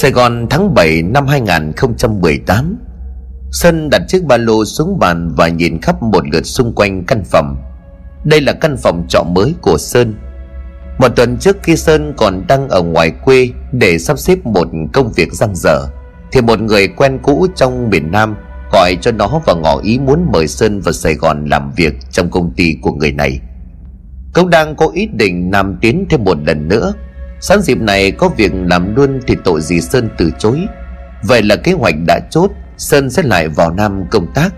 Sài Gòn tháng 7 năm 2018 Sơn đặt chiếc ba lô xuống bàn và nhìn khắp một lượt xung quanh căn phòng. Đây là căn phòng trọ mới của Sơn. Một tuần trước khi Sơn còn đang ở ngoài quê Để sắp xếp một công việc răng dở Thì một người quen cũ trong miền Nam Gọi cho nó và ngỏ ý muốn mời Sơn vào Sài Gòn làm việc trong công ty của người này. Cậu đang có ý định làm tiến thêm một lần nữa. Sáng dịp này có việc làm luôn thì tội gì Sơn từ chối. Vậy là kế hoạch đã chốt, Sơn sẽ lại vào Nam công tác.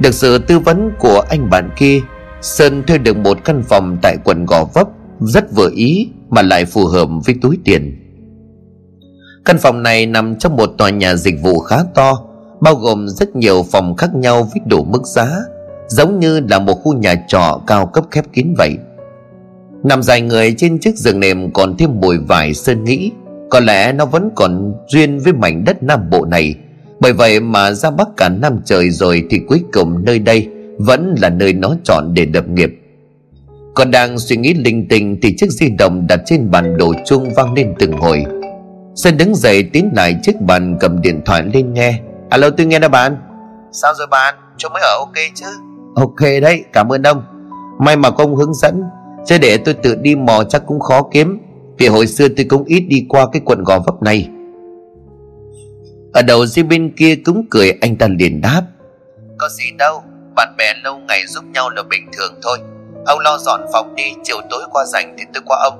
Được sự tư vấn của anh bạn kia, Sơn thuê được một căn phòng tại quận Gò Vấp, Rất vừa ý mà lại phù hợp với túi tiền. Căn phòng này nằm trong một tòa nhà dịch vụ khá to, Bao gồm rất nhiều phòng khác nhau với đủ mức giá, Giống như là một khu nhà trọ cao cấp khép kín vậy. Nằm dài người trên chiếc giường nệm còn thêm mùi vải sơn nghĩ. Có lẽ nó vẫn còn duyên với mảnh đất Nam Bộ này. Bởi vậy mà ra Bắc cả năm trời rồi Thì cuối cùng nơi đây vẫn là nơi nó chọn để lập nghiệp. Còn đang suy nghĩ linh tinh Thì chiếc di động đặt trên bàn đổ chuông vang lên từng hồi. Sơn đứng dậy tiến lại chiếc bàn cầm điện thoại lên nghe. Alo tôi nghe đó bạn. Sao rồi bạn? Chú mới ở ok chứ? Ok đấy cảm ơn ông. May mà có ông hướng dẫn Chứ để tôi tự đi mò chắc cũng khó kiếm. Vì hồi xưa tôi cũng ít đi qua cái quận gò vấp này. Ở đầu dưới bên kia cũng cười, anh ta liền đáp. Có gì đâu, Bạn bè lâu ngày giúp nhau là bình thường thôi. Ông lo dọn phòng đi, Chiều tối qua rảnh thì tôi qua ông.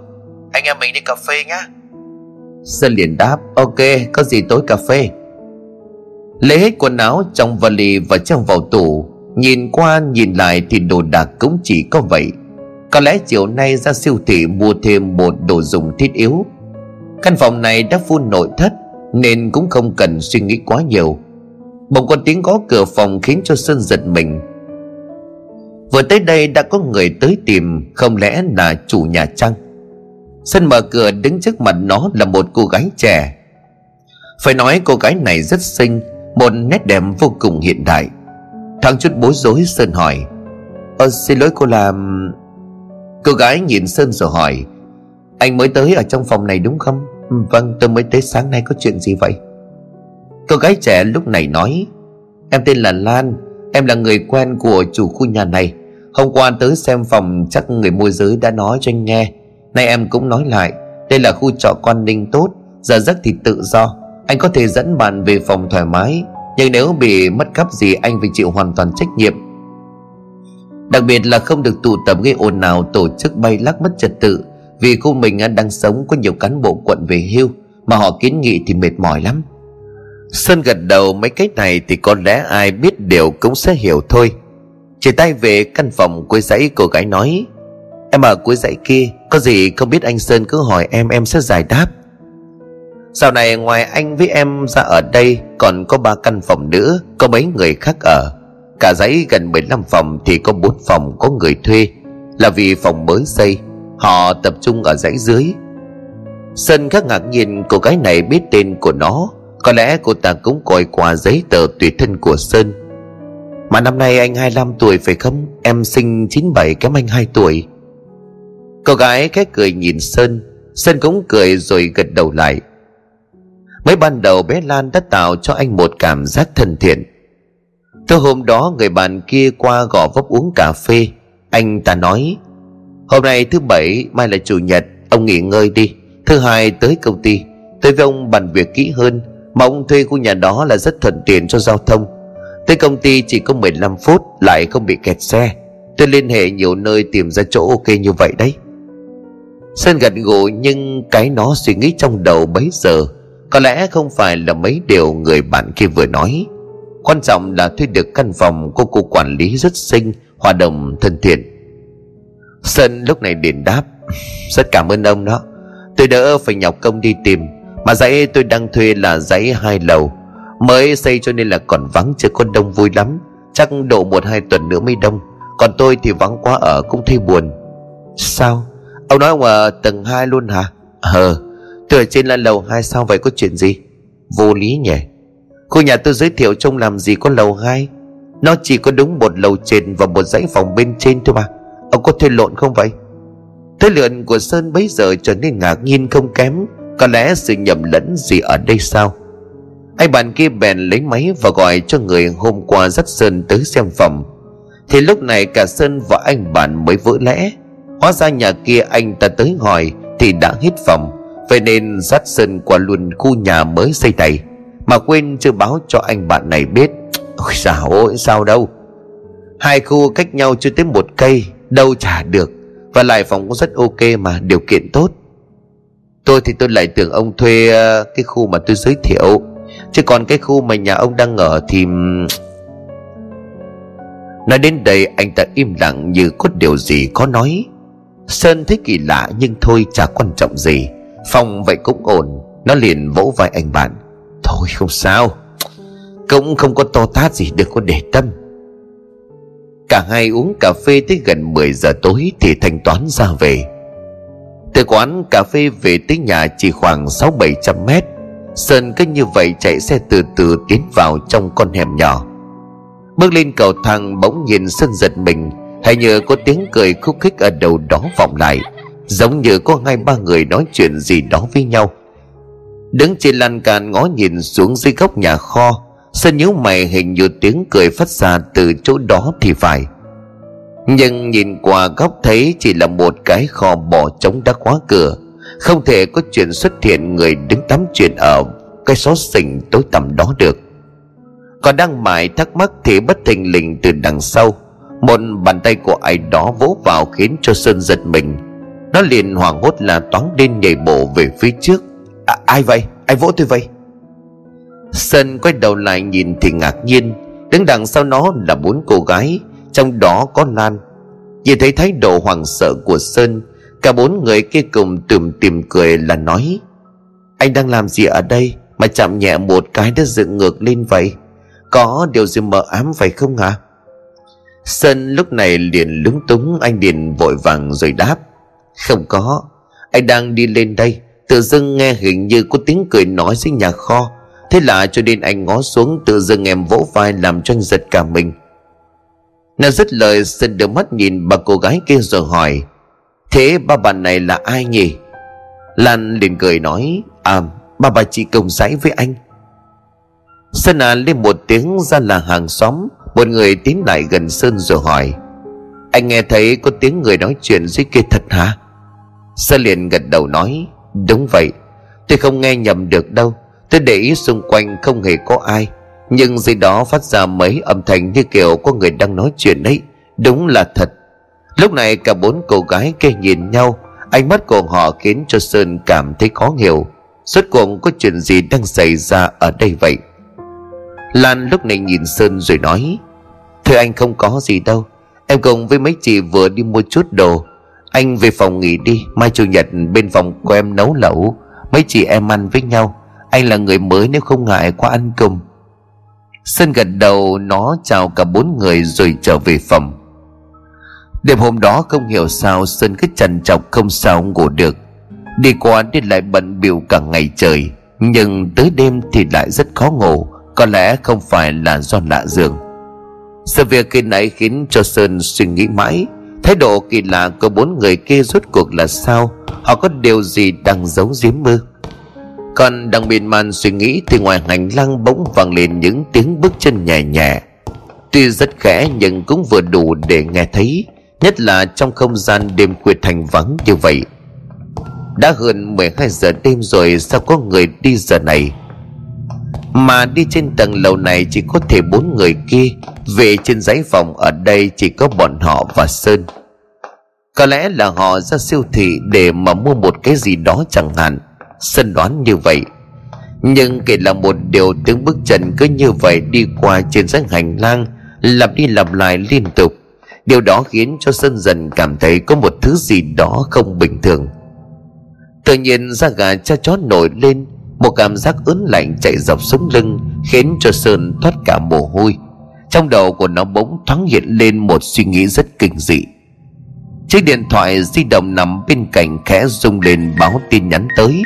Anh em mình đi cà phê nhá. Sơn liền đáp, Ok, có gì tối cà phê. Lấy hết quần áo, trong vali và trong vào tủ, Nhìn qua nhìn lại thì đồ đạc cũng chỉ có vậy. Có lẽ chiều nay ra siêu thị mua thêm một đồ dùng thiết yếu. Căn phòng này đã phun nội thất, Nên cũng không cần suy nghĩ quá nhiều. Bỗng có tiếng gõ cửa phòng khiến cho Sơn giật mình. Vừa tới đây đã có người tới tìm, Không lẽ là chủ nhà trăng Sơn mở cửa đứng trước mặt nó là một cô gái trẻ. Phải nói cô gái này rất xinh, Một nét đẹp vô cùng hiện đại. Thằng chút bối rối, Sơn hỏi Ờ xin lỗi cô làm Cô gái nhìn Sơn rồi hỏi, Anh mới tới ở trong phòng này đúng không? Ừ, vâng tôi mới tới sáng nay có chuyện gì vậy? Cô gái trẻ lúc này nói, Em tên là Lan, Em là người quen của chủ khu nhà này. Hôm qua tới xem phòng chắc người môi giới đã nói cho anh nghe. Nay em cũng nói lại, Đây là khu trọ quan ninh tốt, Giờ giấc thì tự do. Anh có thể dẫn bạn về phòng thoải mái, Nhưng nếu bị mất cắp gì anh phải chịu hoàn toàn trách nhiệm. Đặc biệt là không được tụ tập gây ồn nào tổ chức bay lắc mất trật tự, Vì khu mình đang sống có nhiều cán bộ quận về hưu Mà họ kiến nghị thì mệt mỏi lắm. Sơn gật đầu mấy cái này thì có lẽ ai biết đều cũng sẽ hiểu thôi. Chỉ tay về căn phòng cuối dãy cô gái nói, Em ở cuối dãy kia, Có gì không biết anh Sơn cứ hỏi em em sẽ giải đáp. Sau này ngoài anh với em ra ở đây Còn có ba căn phòng nữa Có mấy người khác ở. Cả dãy gần 15 phòng thì có bốn phòng có người thuê, Là vì phòng mới xây, Họ tập trung ở dãy dưới. Sơn khá ngạc nhiên cô gái này biết tên của nó, Có lẽ cô ta cũng coi qua giấy tờ tùy thân của Sơn. Mà năm nay anh 25 tuổi phải không? Em sinh 97 kém anh 2 tuổi. Cô gái khẽ cười nhìn Sơn Sơn cũng cười rồi gật đầu lại. Mới ban đầu bé Lan đã tạo cho anh một cảm giác thân thiện tối hôm đó người bạn kia qua gõ vấp uống cà phê. Anh ta nói, Hôm nay thứ bảy, mai là chủ nhật, Ông nghỉ ngơi đi. Thứ hai tới công ty. Tôi với ông bàn việc kỹ hơn, Mà ông thuê khu nhà đó là rất thuận tiện cho giao thông. Tới công ty chỉ có 15 phút, Lại không bị kẹt xe. Tôi liên hệ nhiều nơi tìm ra chỗ ok như vậy đấy. Sơn gật gù, nhưng cái nó suy nghĩ trong đầu bấy giờ. Có lẽ không phải là mấy điều người bạn kia vừa nói. Quan trọng là thuê được căn phòng của cô quản lý rất xinh, Hòa đồng thân thiện. Sơn lúc này liền đáp, Rất cảm ơn ông đó. Tôi đỡ phải nhọc công đi tìm, Mà dãy tôi đang thuê là dãy hai lầu. Mới xây cho nên là còn vắng, chưa có đông vui lắm. Chắc độ một hai tuần nữa mới đông. Còn tôi thì vắng quá, ở cũng thấy buồn. Sao? Ông nói ông ở tầng hai luôn hả? Ờ Tôi ở trên là lầu hai, sao vậy, có chuyện gì? Vô lý nhỉ. Khu nhà tôi giới thiệu trông làm gì có lầu hai, Nó chỉ có đúng một lầu trên Và một dãy phòng bên trên thôi mà. Ông có thuê lộn không vậy? Thế lượn của Sơn bấy giờ trở nên ngạc nhiên không kém. Có lẽ sự nhầm lẫn gì ở đây sao? Anh bạn kia bèn lấy máy và gọi cho người hôm qua dắt Sơn tới xem phòng. Thì lúc này cả Sơn và anh bạn mới vỡ lẽ. Hóa ra nhà kia anh ta tới hỏi Thì đã hết phòng. Vậy nên dắt Sơn qua luôn khu nhà mới xây này mà quên chưa báo cho anh bạn này biết. Ôi sao ôi sao đâu. Hai khu cách nhau chưa tới một cây, Đâu trả được. Và lại phòng cũng rất ok mà, điều kiện tốt. Tôi thì tôi lại tưởng ông thuê ờ, cái khu mà tôi giới thiệu. Chứ còn cái khu mà nhà ông đang ở thì Nói đến đây anh ta im lặng như có điều gì có nói. Sơn thấy kỳ lạ nhưng thôi chả quan trọng gì. Phòng vậy cũng ổn, Nó liền vỗ vai anh bạn. Thôi không sao. Cũng không có to tát gì, đừng có để tâm. Cả hai uống cà phê tới gần 10 giờ tối Thì thanh toán ra về. Từ quán cà phê về tới nhà chỉ khoảng 6-700 mét. Sơn cứ như vậy chạy xe từ từ tiến vào trong con hẻm nhỏ. Bước lên cầu thang bỗng nhìn Sơn giật mình, Hay như có tiếng cười khúc khích ở đầu đó vọng lại, Giống như có hai ba người nói chuyện gì đó với nhau. Đứng trên lan can ngó nhìn xuống dưới góc nhà kho Sơn nhíu mày hình như tiếng cười phát ra từ chỗ đó thì phải. Nhưng nhìn qua góc thấy chỉ là một cái kho bỏ trống đã khóa cửa, Không thể có chuyện xuất hiện người đứng tắm chuyện ở cái xó xỉnh tối tăm đó được. Còn đang mãi thắc mắc thì bất thình lình từ đằng sau, Một bàn tay của ai đó vỗ vào khiến cho Sơn giật mình. Nó liền hoảng hốt là toán lên nhảy bộ về phía trước à, Ai vậy? Ai vỗ tôi vậy? Sơn quay đầu lại nhìn thì ngạc nhiên. Đứng đằng sau nó là bốn cô gái Trong đó có Lan. Nhìn thấy thái độ hoảng sợ của Sơn Cả bốn người kia cùng tùm tìm cười là nói Anh đang làm gì ở đây Mà chạm nhẹ một cái đã dựng ngược lên vậy? Có điều gì mờ ám phải không hả? Sơn lúc này liền lúng túng Anh liền vội vàng rồi đáp Không có Anh đang đi lên đây. Tự dưng nghe hình như có tiếng cười nói dưới nhà kho. Thế là cho nên anh ngó xuống, Tự dưng em vỗ vai làm cho anh giật cả mình. Nó dứt lời xin đưa mắt nhìn bà cô gái kia rồi hỏi, Thế ba bà này là ai nhỉ? Lan liền cười nói À ba bà chị công giấy với anh. Sơn à lên một tiếng ra là hàng xóm, Một người tiến lại gần Sơn rồi hỏi, Anh nghe thấy có tiếng người nói chuyện dưới kia thật hả? Sơn liền gật đầu nói Đúng vậy, Tôi không nghe nhầm được đâu. Tôi để ý xung quanh không hề có ai. Nhưng dưới đó phát ra mấy âm thanh như kiểu có người đang nói chuyện ấy. Đúng là thật. Lúc này cả bốn cô gái kia nhìn nhau. Ánh mắt của họ khiến cho Sơn cảm thấy khó hiểu. Suốt cuộc có chuyện gì đang xảy ra ở đây vậy? Lan lúc này nhìn Sơn rồi nói, Thưa anh không có gì đâu. Em cùng với mấy chị vừa đi mua chút đồ. Anh về phòng nghỉ đi, Mai chủ nhật bên phòng của em nấu lẩu. Mấy chị em ăn với nhau. Anh là người mới nếu không ngại qua ăn cùng Sơn gật đầu, nó chào cả bốn người rồi trở về phòng. Đêm hôm đó không hiểu sao Sơn cứ trằn trọc không sao ngủ được. Đi qua đi lại bận biểu cả ngày trời, Nhưng tới đêm thì lại rất khó ngủ. Có lẽ không phải là do lạ giường. Sự việc khi nãy khiến cho Sơn suy nghĩ mãi. Thái độ kỳ lạ của bốn người kia rốt cuộc là sao? Họ có điều gì đang giấu giếm mơ Còn đang miên man suy nghĩ Thì ngoài hành lang bỗng vang lên những tiếng bước chân nhẹ nhẹ. Tuy rất khẽ nhưng cũng vừa đủ để nghe thấy, Nhất là trong không gian đêm khuya thành vắng như vậy. Đã hơn 12 giờ đêm rồi Sao có người đi giờ này? Mà đi trên tầng lầu này Chỉ có thể bốn người kia. Về trên giấy phòng ở đây Chỉ có bọn họ và Sơn. Có lẽ là họ ra siêu thị Để mà mua một cái gì đó chẳng hạn. Sơn đoán như vậy. Nhưng kể là một điều tiếng bước chân cứ như vậy đi qua trên dãy hành lang, Lặp đi lặp lại liên tục. Điều đó khiến cho Sơn dần cảm thấy có một thứ gì đó không bình thường. Tự nhiên da gà cha chó nổi lên, Một cảm giác ớn lạnh chạy dọc sống lưng, Khiến cho Sơn thoát cả mồ hôi. Trong đầu của nó bỗng thoáng hiện lên một suy nghĩ rất kinh dị. Chiếc điện thoại di động nằm bên cạnh khẽ rung lên báo tin nhắn tới.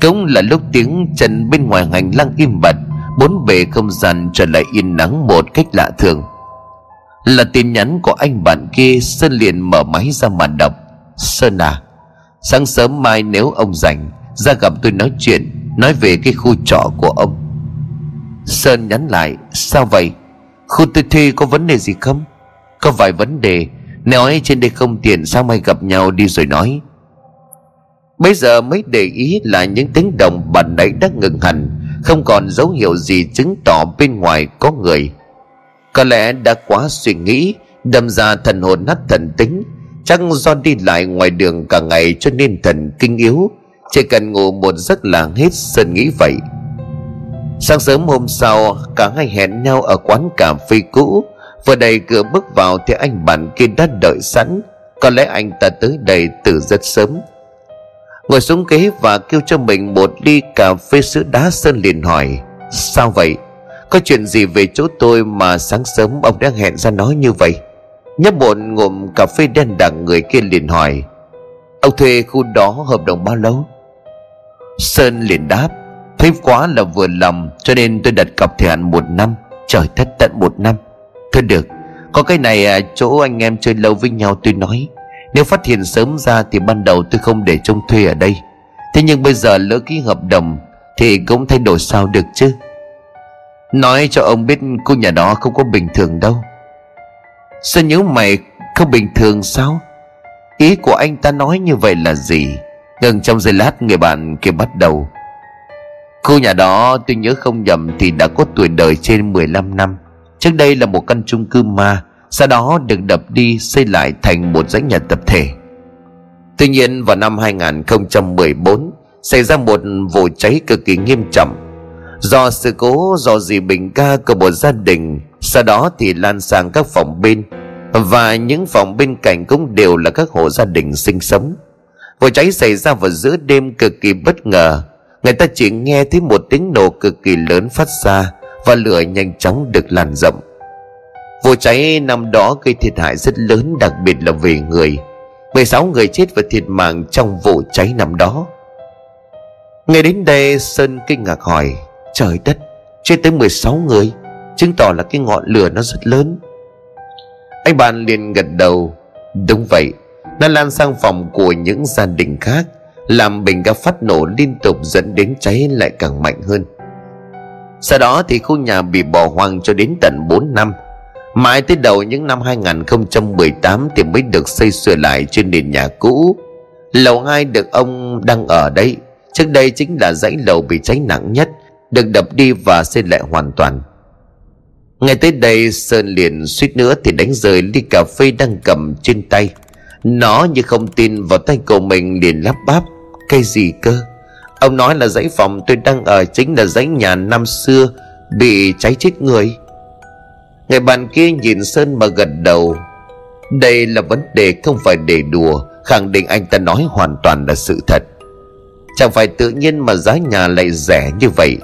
Cũng là lúc tiếng chân bên ngoài hành lang im bặt, Bốn bề không gian trở lại yên nắng một cách lạ thường. Là tin nhắn của anh bạn kia, Sơn liền mở máy ra mà đọc. Sơn à Sáng sớm mai nếu ông rảnh, Ra gặp tôi nói chuyện, Nói về cái khu trọ của ông. Sơn nhắn lại, Sao vậy? Khu tôi thuê có vấn đề gì không? Có vài vấn đề. Nói ấy trên đây không tiện Sao mai gặp nhau đi rồi nói. Bây giờ mới để ý là những tiếng động bàn nãy đã ngừng hẳn. Không còn dấu hiệu gì chứng tỏ bên ngoài có người. Có lẽ đã quá suy nghĩ, Đâm ra thần hồn nát thần tính. Chắc do đi lại ngoài đường cả ngày cho nên thần kinh yếu. Chỉ cần ngủ một giấc là hết Sơn nghĩ vậy. Sáng sớm hôm sau, Cả hai hẹn nhau ở quán cà phê cũ. Vừa đầy cửa bước vào Thì anh bạn kia đã đợi sẵn. Có lẽ anh ta tới đây từ rất sớm. Ngồi xuống ghế và kêu cho mình một ly cà phê sữa đá Sơn liền hỏi, Sao vậy? Có chuyện gì về chỗ tôi mà sáng sớm ông đã hẹn ra nói như vậy? Nhấp một ngụm cà phê đen đặc người kia liền hỏi, Ông thuê khu đó hợp đồng bao lâu? Sơn liền đáp Thấy quá là vừa lòng Cho nên tôi đặt cọc thời hạn một năm Trời thất tận một năm. Thôi được Có cái này à, chỗ anh em chơi lâu với nhau tôi nói. Nếu phát hiện sớm ra Thì ban đầu tôi không để trông thuê ở đây. Thế nhưng bây giờ lỡ ký hợp đồng Thì cũng thay đổi sao được chứ? Nói cho ông biết cô nhà đó không có bình thường đâu. Sao nhớ mày không bình thường sao? Ý của anh ta nói như vậy là gì? Ngừng trong giây lát người bạn kia bắt đầu. Khu nhà đó, tôi nhớ không nhầm Thì đã có tuổi đời trên 15 năm. Trước đây là một căn chung cư ma, Sau đó được đập đi, xây lại thành một dãy nhà tập thể. Tuy nhiên, vào năm 2014 Xảy ra một vụ cháy cực kỳ nghiêm trọng. Do sự cố, do dì bình ca của một gia đình, Sau đó thì lan sang các phòng bên. Và những phòng bên cạnh cũng đều là các hộ gia đình sinh sống. Vụ cháy xảy ra vào giữa đêm cực kỳ bất ngờ. Người ta chỉ nghe thấy một tiếng nổ cực kỳ lớn phát ra Và lửa nhanh chóng được lan rộng. Vụ cháy năm đó gây thiệt hại rất lớn, đặc biệt là về người. 16 người chết và thiệt mạng trong vụ cháy năm đó. Ngay đến đây, Sơn kinh ngạc hỏi, Trời đất Chết tới 16 người, Chứng tỏ là cái ngọn lửa nó rất lớn. Anh bạn liền gật đầu, Đúng vậy, Nó lan sang phòng của những gia đình khác làm bình ga phát nổ liên tục dẫn đến cháy lại càng mạnh hơn. Sau đó thì khu nhà bị bỏ hoang cho đến tận 4 năm. Mãi tới đầu những năm 2018 thì mới được xây sửa lại trên nền nhà cũ. Lầu 2 được ông đang ở đây Trước đây chính là dãy lầu bị cháy nặng nhất, Được đập đi và xây lại hoàn toàn. Ngay tới đây, Sơn liền suýt nữa thì đánh rơi ly cà phê đang cầm trên tay. Nó như không tin vào tay của mình liền lắp bắp cái gì cơ? Ông nói là dãy phòng tôi đang ở Chính là dãy nhà năm xưa, Bị cháy chết người. Người bạn kia nhìn Sơn mà gật đầu. Đây là vấn đề không phải để đùa, Khẳng định anh ta nói hoàn toàn là sự thật. Chẳng phải tự nhiên mà giá nhà lại rẻ như vậy.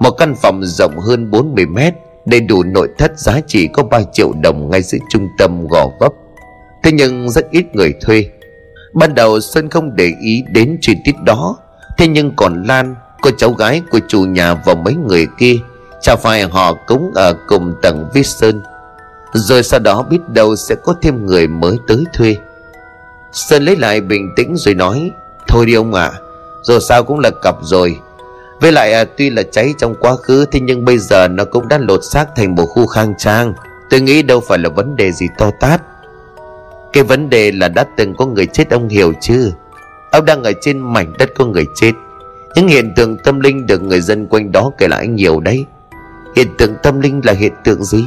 Một căn phòng rộng hơn 40 mét, Đầy đủ nội thất giá trị có 3 triệu đồng ngay giữa trung tâm gò vấp. Thế nhưng rất ít người thuê. Ban đầu Sơn không để ý đến chi tiết đó. Thế nhưng còn Lan Cô cháu gái của chủ nhà và mấy người kia Chả phải họ cũng ở cùng tầng với Sơn. Rồi sau đó biết đâu sẽ có thêm người mới tới thuê. Sơn lấy lại bình tĩnh rồi nói Thôi đi ông ạ à, Dù sao cũng là cặp rồi. Với lại à, tuy là cháy trong quá khứ Thế nhưng bây giờ nó cũng đã lột xác thành một khu khang trang. Tôi nghĩ đâu phải là vấn đề gì to tát cái vấn đề là đã từng có người chết, ông hiểu chứ? Ông đang ở trên mảnh đất có người chết. Những hiện tượng tâm linh được người dân quanh đó kể lại nhiều đấy. Hiện tượng tâm linh là hiện tượng gì?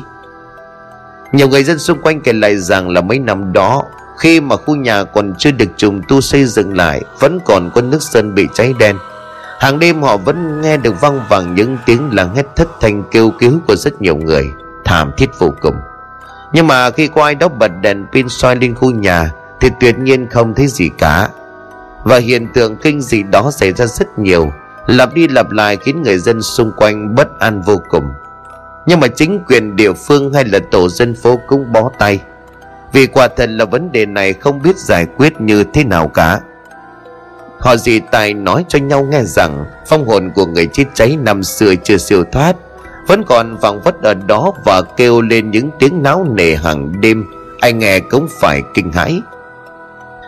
Nhiều người dân xung quanh kể lại rằng là mấy năm đó, Khi mà khu nhà còn chưa được trùng tu xây dựng lại, Vẫn còn có nước sơn bị cháy đen. Hàng đêm họ vẫn nghe được văng vẳng những tiếng là hét thất thanh kêu cứu của rất nhiều người. Thảm thiết vô cùng nhưng mà khi có ai đó bật đèn pin soi lên khu nhà, Thì tuyệt nhiên không thấy gì cả. Và hiện tượng kinh dị đó xảy ra rất nhiều, Lặp đi lặp lại khiến người dân xung quanh bất an vô cùng. Nhưng mà chính quyền địa phương hay là tổ dân phố cũng bó tay. Vì quả thật là vấn đề này không biết giải quyết như thế nào cả. Họ dì tài nói cho nhau nghe rằng Phong hồn của người chết cháy năm xưa chưa siêu thoát vẫn còn vòng vất ở đó và kêu lên những tiếng náo nề hàng đêm. Anh nghe cũng phải kinh hãi.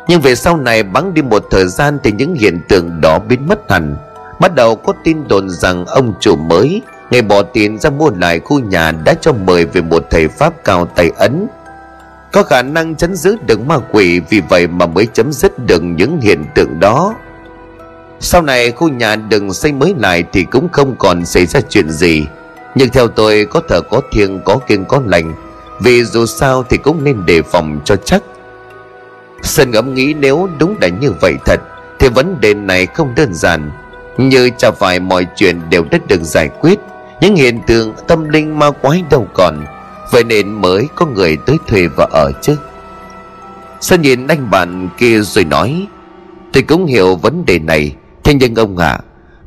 Nhưng về sau này bắn đi một thời gian Thì những hiện tượng đó biến mất hẳn. Bắt đầu có tin đồn rằng ông chủ mới Ngày bỏ tiền ra mua lại khu nhà Đã cho mời về một thầy Pháp cao tay ấn. Có khả năng chấn giữ được ma quỷ, Vì vậy mà mới chấm dứt được những hiện tượng đó. Sau này khu nhà đừng xây mới lại Thì cũng không còn xảy ra chuyện gì. Nhưng theo tôi có thờ có thiêng có kiêng có lành. Vì dù sao thì cũng nên đề phòng cho chắc. Sơn ngẫm nghĩ nếu đúng là như vậy thật Thì vấn đề này không đơn giản. Như chả phải mọi chuyện đều đã được giải quyết Những hiện tượng tâm linh ma quái đâu còn. Vậy nên mới có người tới thuê và ở chứ. Sơn nhìn anh bạn kia rồi nói Tôi cũng hiểu vấn đề này. Thế nhưng ông ạ à,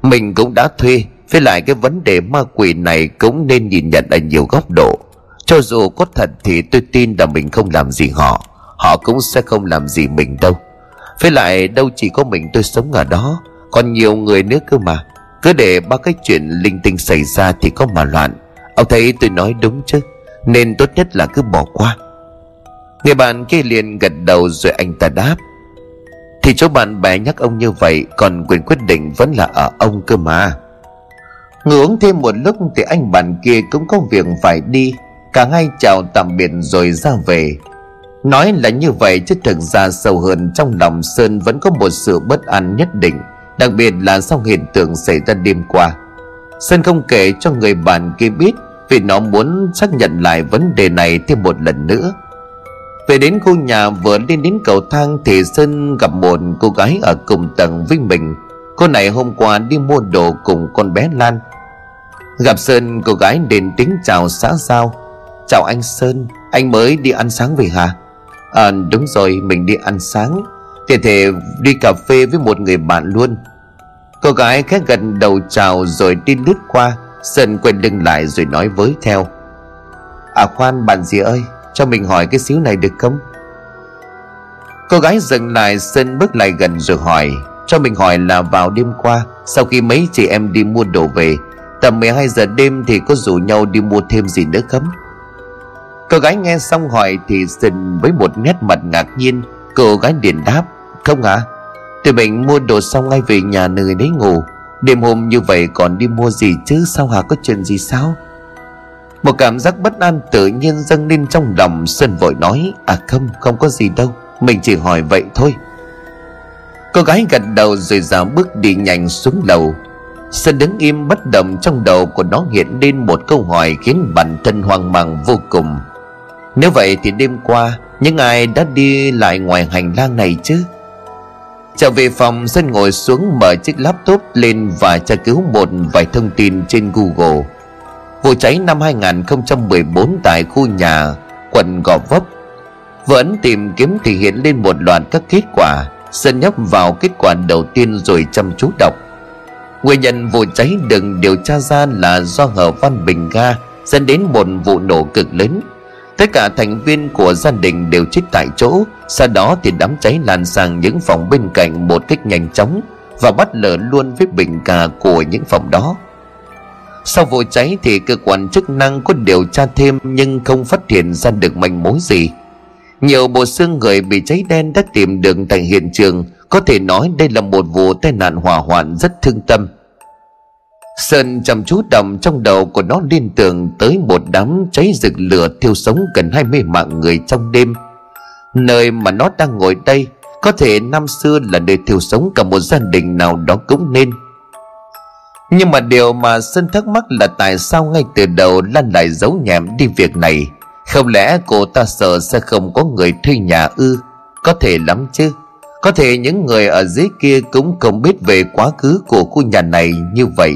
Mình cũng đã thuê với lại cái vấn đề ma quỷ này Cũng nên nhìn nhận ở nhiều góc độ. Cho dù có thật thì tôi tin là mình không làm gì họ. Họ cũng sẽ không làm gì mình đâu. Với lại đâu chỉ có mình tôi sống ở đó. Còn nhiều người nữa cơ mà. Cứ để ba cái chuyện linh tinh xảy ra Thì có mà loạn. Ông thấy tôi nói đúng chứ? Nên tốt nhất là cứ bỏ qua. Người bạn kia liền gật đầu rồi anh ta đáp. Thì chỗ bạn bè nhắc ông như vậy, Còn quyền quyết định vẫn là ở ông cơ mà. Ngồi uống thêm một lúc Thì anh bạn kia cũng có việc phải đi. Cả hai chào tạm biệt rồi ra về. Nói là như vậy chứ thực ra sâu hơn trong lòng Sơn vẫn có một sự bất an nhất định, Đặc biệt là sau hiện tượng xảy ra đêm qua. Sơn không kể cho người bạn kia biết Vì nó muốn xác nhận lại vấn đề này thêm một lần nữa. Về đến khu nhà vừa lên đến cầu thang Thì Sơn gặp một cô gái ở cùng tầng với mình. Cô này hôm qua đi mua đồ cùng con bé Lan. Gặp Sơn, cô gái đền tính chào xã giao. Chào anh Sơn, Anh mới đi ăn sáng về hả? À đúng rồi, mình đi ăn sáng. Tiện thể đi cà phê với một người bạn luôn. Cô gái khẽ gần đầu chào rồi đi lướt qua. Sơn quay lưng lại rồi nói với theo. À khoan, bạn gì ơi, Cho mình hỏi cái xíu này được không? Cô gái dừng lại, Sơn bước lại gần rồi hỏi. Cho mình hỏi là vào đêm qua, Sau khi mấy chị em đi mua đồ về Tầm 12 giờ đêm thì có rủ nhau đi mua thêm gì nữa không? Cô gái nghe xong hỏi thì dừng với một nét mặt ngạc nhiên. Cô gái điện đáp Không ạ, à? Tụi mình mua đồ xong ngay về nhà nơi đấy ngủ. Đêm hôm như vậy còn đi mua gì chứ? Sao hả có chuyện gì sao? Một cảm giác bất an tự nhiên dâng lên trong lòng Sơn vội nói À không không có gì đâu. Mình chỉ hỏi vậy thôi. Cô gái gật đầu rồi dạo bước đi nhanh xuống lầu. Sơn đứng im bất động trong đầu của nó hiện lên một câu hỏi khiến bản thân hoang mang vô cùng. Nếu vậy thì đêm qua, Những ai đã đi lại ngoài hành lang này chứ? Trở về phòng, Sơn ngồi xuống mở chiếc laptop lên Và tra cứu một vài thông tin trên Google. Vụ cháy năm 2014 tại khu nhà, quận Gò Vấp. Vẫn tìm kiếm thì hiện lên một loạt các kết quả. Sơn nhấp vào kết quả đầu tiên rồi chăm chú đọc. Nguyên nhân vụ cháy được điều tra ra là do hở văn bình ga dẫn đến một vụ nổ cực lớn. Tất cả thành viên của gia đình đều chết tại chỗ. Sau đó thì đám cháy lan sang những phòng bên cạnh một cách nhanh chóng Và bắt lửa luôn với bình ga của những phòng đó. Sau vụ cháy thì cơ quan chức năng có điều tra thêm Nhưng không phát hiện ra được manh mối gì. Nhiều bộ xương người bị cháy đen đã tìm được tại hiện trường. Có thể nói đây là một vụ tai nạn hỏa hoạn rất thương tâm. Sơn chăm chú đầm trong đầu của nó liên tưởng tới một đám cháy rực lửa thiêu sống gần 20 mạng người trong đêm. Nơi mà nó đang ngồi đây, Có thể năm xưa là nơi thiêu sống cả một gia đình nào đó cũng nên. Nhưng mà điều mà Sơn thắc mắc là tại sao ngay từ đầu Lan lại giấu nhẹm đi việc này? Không lẽ cô ta sợ sẽ không có người thuê nhà ư? Có thể lắm chứ. Có thể những người ở dưới kia cũng không biết về quá khứ của khu nhà này như vậy.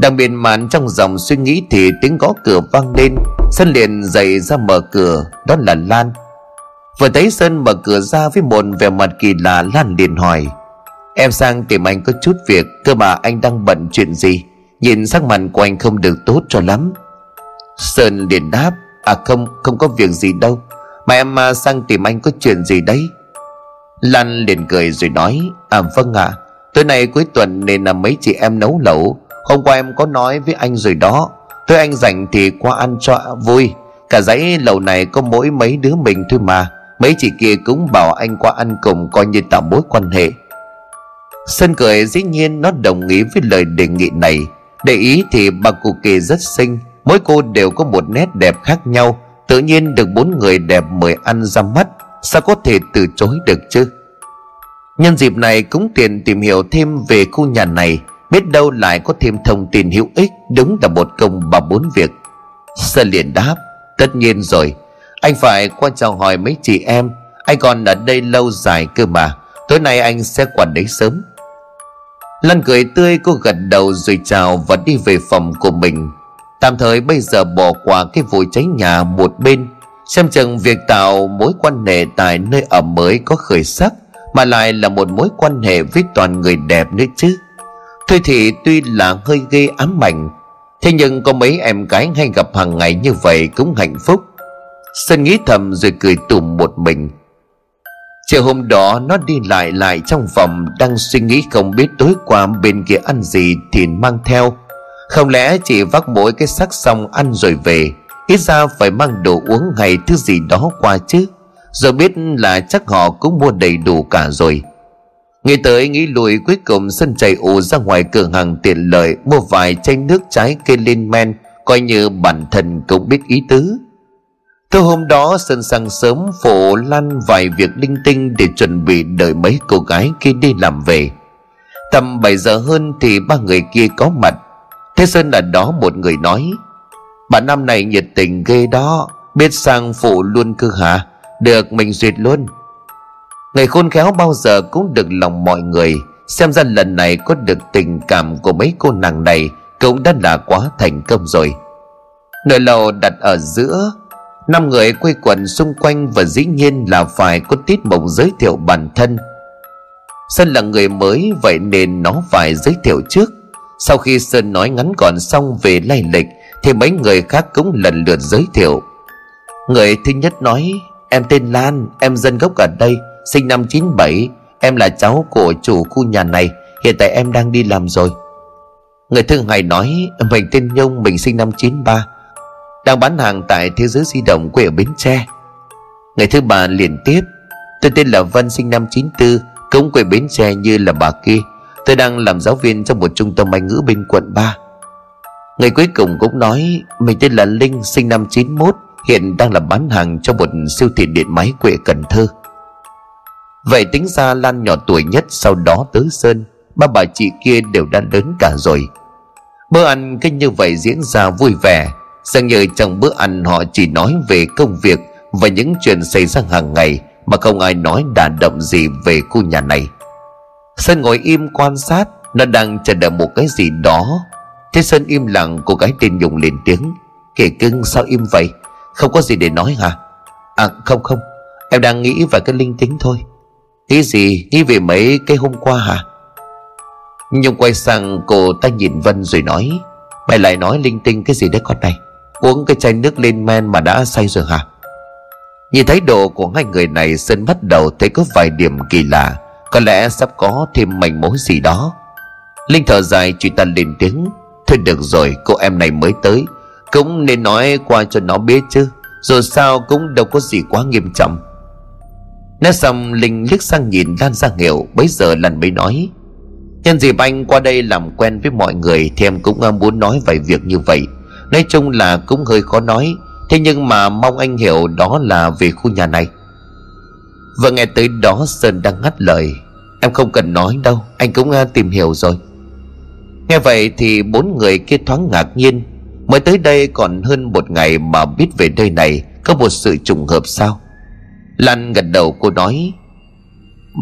Đang miền màn trong dòng suy nghĩ thì tiếng gõ cửa vang lên. Sơn liền dậy ra mở cửa, Đó là Lan. Vừa thấy Sơn mở cửa ra với một vẻ mặt kỳ lạ, Lan liền hỏi. Em sang tìm anh có chút việc, Cơ mà anh đang bận chuyện gì? Nhìn sắc mặt của anh không được tốt cho lắm. Sơn liền đáp. À không không có việc gì đâu. Mà em mà sang tìm anh có chuyện gì đấy? Lan liền cười rồi nói À vâng ạ. À, Tối nay cuối tuần nên là mấy chị em nấu lẩu. Hôm qua em có nói với anh rồi đó. Thôi anh rảnh thì qua ăn cho vui. Cả dãy lầu này có mỗi mấy đứa mình thôi mà. Mấy chị kia cũng bảo anh qua ăn cùng coi như tạo mối quan hệ. Sơn cười dĩ nhiên nó đồng ý với lời đề nghị này. Để ý thì bà cụ kỳ rất xinh Mỗi cô đều có một nét đẹp khác nhau. Tự nhiên được bốn người đẹp mời ăn ra mắt. Sao có thể từ chối được chứ? Nhân dịp này cũng tiện tìm hiểu thêm về khu nhà này. Biết đâu lại có thêm thông tin hữu ích. Đúng là một công bằng bốn việc. Sơn liền đáp. Tất nhiên rồi. Anh phải qua chào hỏi mấy chị em. Anh còn ở đây lâu dài cơ mà. Tối nay anh sẽ qua đấy sớm. Lan cười tươi, cô gật đầu rồi chào và đi về phòng của mình. Tạm thời bây giờ bỏ qua cái vụ cháy nhà một bên, Xem chừng việc tạo mối quan hệ tại nơi ở mới có khởi sắc, Mà lại là một mối quan hệ với toàn người đẹp nữa chứ. Thôi thì tuy là hơi ghê ám ảnh, Thế nhưng có mấy em gái hay gặp hàng ngày như vậy cũng hạnh phúc. Sơn nghĩ thầm rồi cười tủm một mình. Chiều hôm đó, nó đi lại lại trong phòng, Đang suy nghĩ không biết tối qua bên kia ăn gì thì mang theo. Không lẽ chỉ vác mỗi cái xác xong ăn rồi về? Ít ra phải mang đồ uống hay thứ gì đó qua chứ. Rồi biết là chắc họ cũng mua đầy đủ cả rồi. Nghĩ tới nghĩ lùi cuối cùng sân chạy ù ra ngoài cửa hàng tiện lợi, Mua vài chai nước trái cây lên men, Coi như bản thân cũng biết ý tứ. Thứ hôm đó Sơn sang sớm phụ lăn vài việc linh tinh Để chuẩn bị đợi mấy cô gái kia đi làm về. Tầm 7 giờ hơn thì ba người kia có mặt. Thế Sơn ở đó một người nói Bà năm này nhiệt tình ghê đó, Biết sang phụ luôn cơ hả? Được, mình duyệt luôn. Người khôn khéo bao giờ cũng được lòng mọi người, Xem ra lần này có được tình cảm của mấy cô nàng này Cũng đã là quá thành công rồi. Nồi lầu đặt ở giữa, năm người quây quần xung quanh Và dĩ nhiên là phải có tiết mục giới thiệu bản thân. Sơn là người mới, Vậy nên nó phải giới thiệu trước. Sau khi Sơn nói ngắn gọn xong về lai lịch, Thì mấy người khác cũng lần lượt giới thiệu. Người thứ nhất nói, Em tên Lan, Em dân gốc ở đây, Sinh năm 97 Em là cháu của chủ khu nhà này, Hiện tại em đang đi làm rồi. Người thứ hai nói, Mình tên Nhung, Mình sinh năm 93 Đang bán hàng tại thế giới di động quê ở Bến Tre. Người thứ ba liền tiếp, Tôi tên là Vân, sinh năm 94 Cũng quê Bến Tre như là bà kia. Tôi đang làm giáo viên trong một trung tâm Anh ngữ bên quận 3 Người cuối cùng cũng nói Mình tên là Linh, sinh năm 91 Hiện đang làm bán hàng cho một siêu thị điện máy quệ Cần Thơ. Vậy tính ra Lan nhỏ tuổi nhất sau đó tới Sơn, Ba bà chị kia đều đã lớn cả rồi. Bữa ăn kinh như vậy diễn ra vui vẻ, Dường như trong bữa ăn họ chỉ nói về công việc Và những chuyện xảy ra hàng ngày Mà không ai nói đả động gì về khu nhà này. Sơn ngồi im quan sát, Nó đang chờ đợi một cái gì đó. Thế Sơn im lặng, cô gái tên Nhung lên tiếng. Kể cưng, sao im vậy? Không có gì để nói hả? À không không. Em đang nghĩ về cái linh tính thôi. Nghĩ gì? Nghĩ về mấy cái hôm qua hả? Nhung quay sang, cô ta nhìn Vân rồi nói. Mày lại nói linh tinh cái gì đấy con này? Uống cái chai nước lên men mà đã say rồi hả? Nhìn thấy độ của hai người này, Sơn bắt đầu thấy có vài điểm kỳ lạ. Có lẽ sắp có thêm manh mối gì đó. Linh thở dài chị ta lên tiếng. Thôi được rồi, cô em này mới tới. Cũng nên nói qua cho nó biết chứ. Dù sao cũng đâu có gì quá nghiêm trọng. Nói xong, Linh liếc sang nhìn Lan ra hiệu Bấy giờ lần mới nói. Nhân dịp anh qua đây làm quen với mọi người Thì em cũng ờ, muốn nói vài việc như vậy. Nói chung là cũng hơi khó nói. Thế nhưng mà mong anh hiểu đó là về khu nhà này. Và nghe tới đó Sơn đang ngắt lời. Em không cần nói đâu, Anh cũng à, tìm hiểu rồi. Nghe vậy thì bốn người kia thoáng ngạc nhiên. Mới tới đây còn hơn một ngày mà biết về nơi này Có một sự trùng hợp sao? Lan gật đầu cô nói,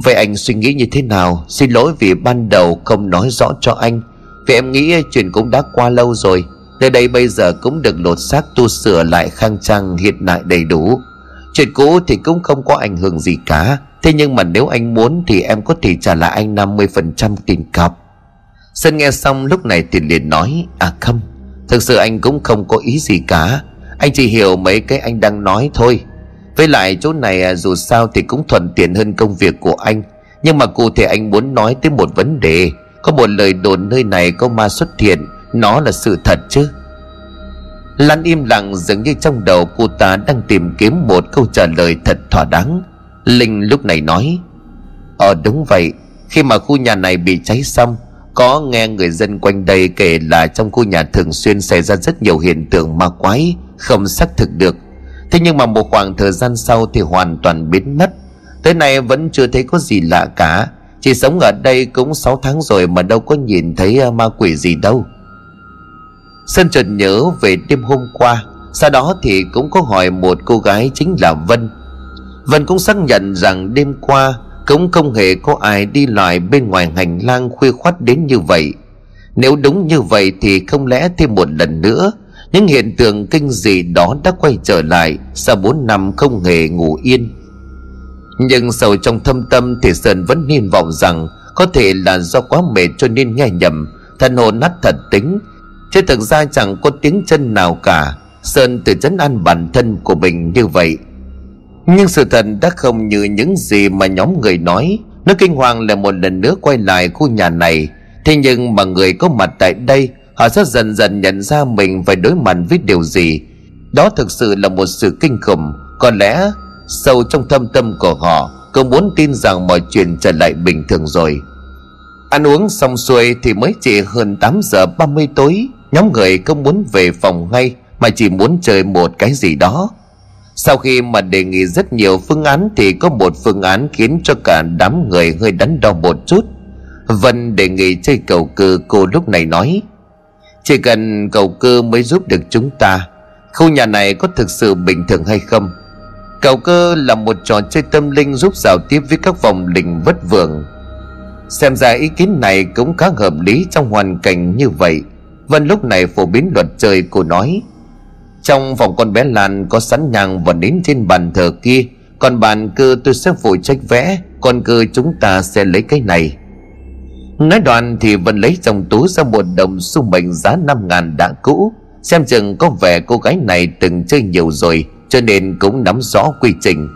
Vậy anh suy nghĩ như thế nào? Xin lỗi vì ban đầu không nói rõ cho anh. Vì em nghĩ chuyện cũng đã qua lâu rồi. Nơi đây bây giờ cũng được lột xác tu sửa lại khang trang hiện đại đầy đủ. Chuyện cũ thì cũng không có ảnh hưởng gì cả. Thế nhưng mà nếu anh muốn thì em có thể trả lại anh 50% tiền cọc. Sơn nghe xong lúc này thì liền nói À không, Thực sự anh cũng không có ý gì cả. Anh chỉ hiểu mấy cái anh đang nói thôi. Với lại chỗ này à, dù sao thì cũng thuận tiện hơn công việc của anh. Nhưng mà cụ thể anh muốn nói tới một vấn đề. Có một lời đồn nơi này có ma xuất hiện. Nó là sự thật chứ. Lan im lặng dường như trong đầu cô ta đang tìm kiếm một câu trả lời thật thỏa đáng. Linh lúc này nói Ờ đúng vậy. Khi mà khu nhà này bị cháy xong, Có nghe người dân quanh đây kể là trong khu nhà thường xuyên xảy ra rất nhiều hiện tượng ma quái, Không xác thực được. Thế nhưng mà một khoảng thời gian sau thì hoàn toàn biến mất. Tới nay vẫn chưa thấy có gì lạ cả. Chỉ sống ở đây cũng 6 tháng rồi mà đâu có nhìn thấy ờ, ma quỷ gì đâu. Sơn chợt nhớ về đêm hôm qua, Sau đó thì cũng có hỏi một cô gái chính là Vân. Vân cũng xác nhận rằng đêm qua Cũng không hề có ai đi lại bên ngoài hành lang khuya khoắt đến như vậy. Nếu đúng như vậy thì không lẽ thêm một lần nữa, Những hiện tượng kinh dị đó đã quay trở lại Sau 4 năm không hề ngủ yên. Nhưng sâu trong thâm tâm thì Sơn vẫn hy vọng rằng Có thể là do quá mệt cho nên nghe nhầm Thần hồn nát thật tính Chứ thực ra chẳng có tiếng chân nào cả. Sơn tự chấn an bản thân của mình như vậy. Nhưng sự thật đã không như những gì mà nhóm người nói. Nó kinh hoàng là một lần nữa quay lại khu nhà này. Thế nhưng mà người có mặt tại đây, Họ sẽ dần dần nhận ra mình phải đối mặt với điều gì. Đó thực sự là một sự kinh khủng. Có lẽ, sâu trong thâm tâm của họ cứ muốn tin rằng mọi chuyện trở lại bình thường rồi. Ăn uống xong xuôi thì mới chỉ hơn 8 giờ 30 tối. Nhóm người không muốn về phòng ngay, Mà chỉ muốn chơi một cái gì đó. Sau khi mà đề nghị rất nhiều phương án Thì có một phương án khiến cho cả đám người hơi đắn đo một chút. Vân đề nghị chơi cầu cơ cô lúc này nói. Chỉ cần cầu cơ mới giúp được chúng ta, Khu nhà này có thực sự bình thường hay không? Cầu cơ là một trò chơi tâm linh giúp giao tiếp với các vòng linh vất vưởng Xem ra ý kiến này cũng khá hợp lý trong hoàn cảnh như vậy. Vân lúc này phổ biến luật chơi cô nói, Trong phòng con bé Lan có sẵn nhang và đến trên bàn thờ kia, Còn bàn cơ tôi sẽ phụ trách vẽ, Còn cơ chúng ta sẽ lấy cái này. Nói đoạn thì Vân lấy trong túi ra một đồng xu mệnh giá 5 ngàn đã cũ, Xem chừng có vẻ cô gái này từng chơi nhiều rồi, Cho nên cũng nắm rõ quy trình.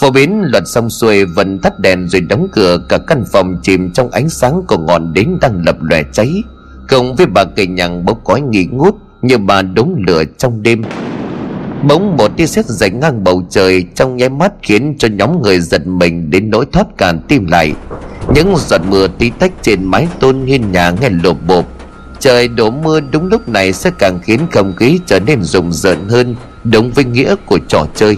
Phổ biến luật xong xuôi, Vân tắt đèn rồi đóng cửa, Cả căn phòng chìm trong ánh sáng của ngọn đến đang lập lòe cháy. Cùng với bà cây nhằng bốc cói nghỉ ngút Như bà đống lửa trong đêm. Bỗng một tia sét rạch ngang bầu trời Trong nháy mắt khiến cho nhóm người giật mình Đến nỗi thoát càn tim lại. Những giọt mưa tí tách trên mái tôn hiên nhà nghe lộp bộp. Trời đổ mưa đúng lúc này sẽ càng khiến không khí trở nên rùng rợn hơn, Đúng với nghĩa của trò chơi.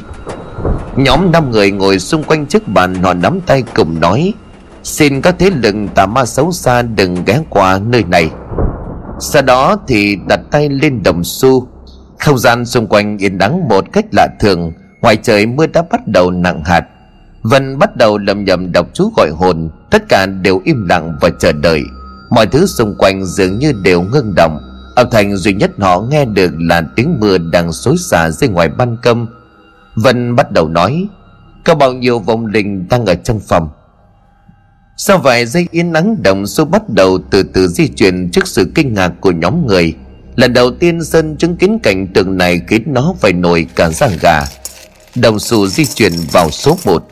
Nhóm năm người ngồi xung quanh chiếc bàn họ nắm tay cùng nói, Xin các thế lực tà ma xấu xa đừng ghé qua nơi này sau đó thì đặt tay lên đồng xu. Không gian xung quanh yên đắng một cách lạ thường, Ngoài trời mưa đã bắt đầu nặng hạt. Vân bắt đầu lầm nhầm đọc chú gọi hồn, Tất cả đều im lặng và chờ đợi. Mọi thứ xung quanh dường như đều ngưng động. Âm thanh duy nhất họ nghe được là tiếng mưa đang xối xả dưới ngoài ban công. Vân bắt đầu nói, Có bao nhiêu vong linh đang ở trong phòng? Sau vài giây yên nắng, đồng xu bắt đầu từ từ di chuyển trước sự kinh ngạc của nhóm người. Lần đầu tiên Sơn chứng kiến cảnh tượng này khiến nó phải nổi cả da gà. Đồng xu di chuyển vào số 1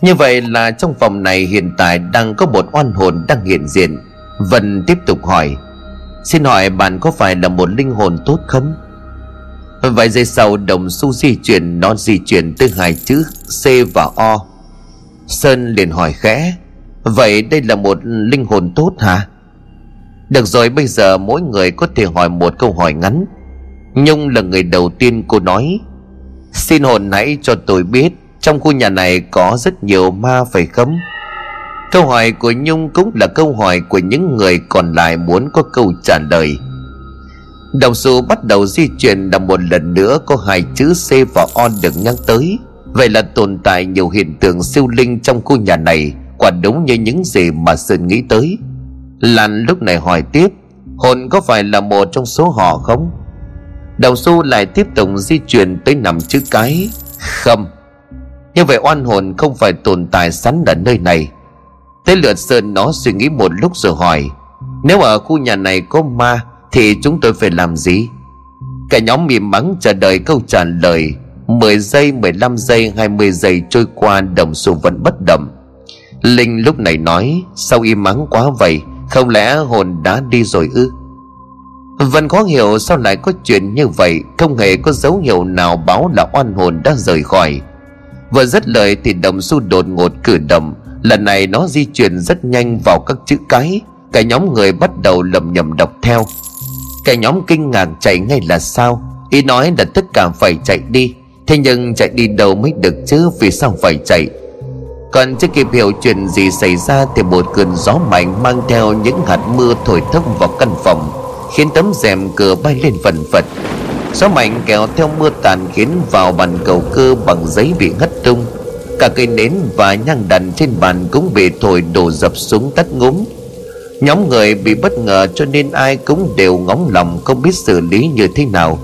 Như vậy là trong phòng này hiện tại đang có một oan hồn đang hiện diện. Vân tiếp tục hỏi, Xin hỏi bạn có phải là một linh hồn tốt không? Vài giây sau, đồng xu di chuyển, Nó di chuyển từ hai chữ C và O. Sơn liền hỏi khẽ Vậy đây là một linh hồn tốt hả? Được rồi, bây giờ mỗi người có thể hỏi một câu hỏi ngắn. Nhung là người đầu tiên cô nói, Xin hồn hãy cho tôi biết, Trong khu nhà này có rất nhiều ma phải không Câu hỏi của Nhung cũng là câu hỏi của những người còn lại muốn có câu trả lời. Đồng xu bắt đầu di chuyển là một lần nữa, có hai chữ C và O được nhắc tới. Vậy là tồn tại nhiều hiện tượng siêu linh trong khu nhà này quả đúng như những gì mà Sơn nghĩ tới. Lan lúc này hỏi tiếp Hồn có phải là một trong số họ không? Đầu xu lại tiếp tục di chuyển tới nằm chữ cái. Không Như vậy oan hồn không phải tồn tại sẵn ở nơi này. Tới lượt Sơn nó suy nghĩ một lúc rồi hỏi Nếu ở khu nhà này có ma Thì chúng tôi phải làm gì? Cả nhóm mỉm mắng chờ đợi câu trả lời. 10 giây, 15 giây, 20 giây trôi qua Đồng xu vẫn bất động. Linh lúc này nói, Sao im mắng quá vậy? Không lẽ hồn đã đi rồi ư? Vân khó hiểu sao lại có chuyện như vậy, Không hề có dấu hiệu nào báo là oan hồn đã rời khỏi. Vừa dứt lời thì đồng xu đột ngột cử động. Lần này nó di chuyển rất nhanh vào các chữ cái. Cả nhóm người bắt đầu lầm nhầm đọc theo. Cả nhóm kinh ngạc chạy ngay là sao? Ý nói là tất cả phải chạy đi. Thế nhưng chạy đi đâu mới được chứ? Vì sao phải chạy? Còn chưa kịp hiểu chuyện gì xảy ra Thì một cơn gió mạnh mang theo những hạt mưa thổi thốc vào căn phòng, Khiến tấm rèm cửa bay lên phần phật. Gió mạnh kéo theo mưa tàn khiến vào bàn cầu cơ bằng giấy bị ngất tung. Cả cây nến và nhang đàn trên bàn cũng bị thổi đổ dập xuống tắt ngúm. Nhóm người bị bất ngờ cho nên ai cũng đều ngóng lòng không biết xử lý như thế nào.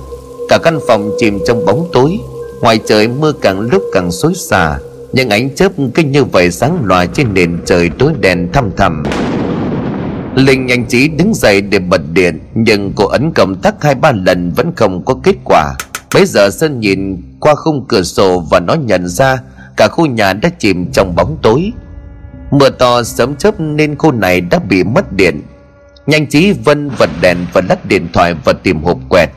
Cả căn phòng chìm trong bóng tối, Ngoài trời mưa càng lúc càng xối xả. Những ánh chớp cứ như vậy sáng loà trên nền trời tối đèn thăm thầm Linh nhanh trí đứng dậy để bật điện, Nhưng cô ấn cầm tắc hai ba lần vẫn không có kết quả. Bây giờ Sơn nhìn qua khung cửa sổ và nó nhận ra Cả khu nhà đã chìm trong bóng tối. Mưa to sớm chớp nên khu này đã bị mất điện. Nhanh trí Vân vật đèn và lắc điện thoại và tìm hộp quẹt.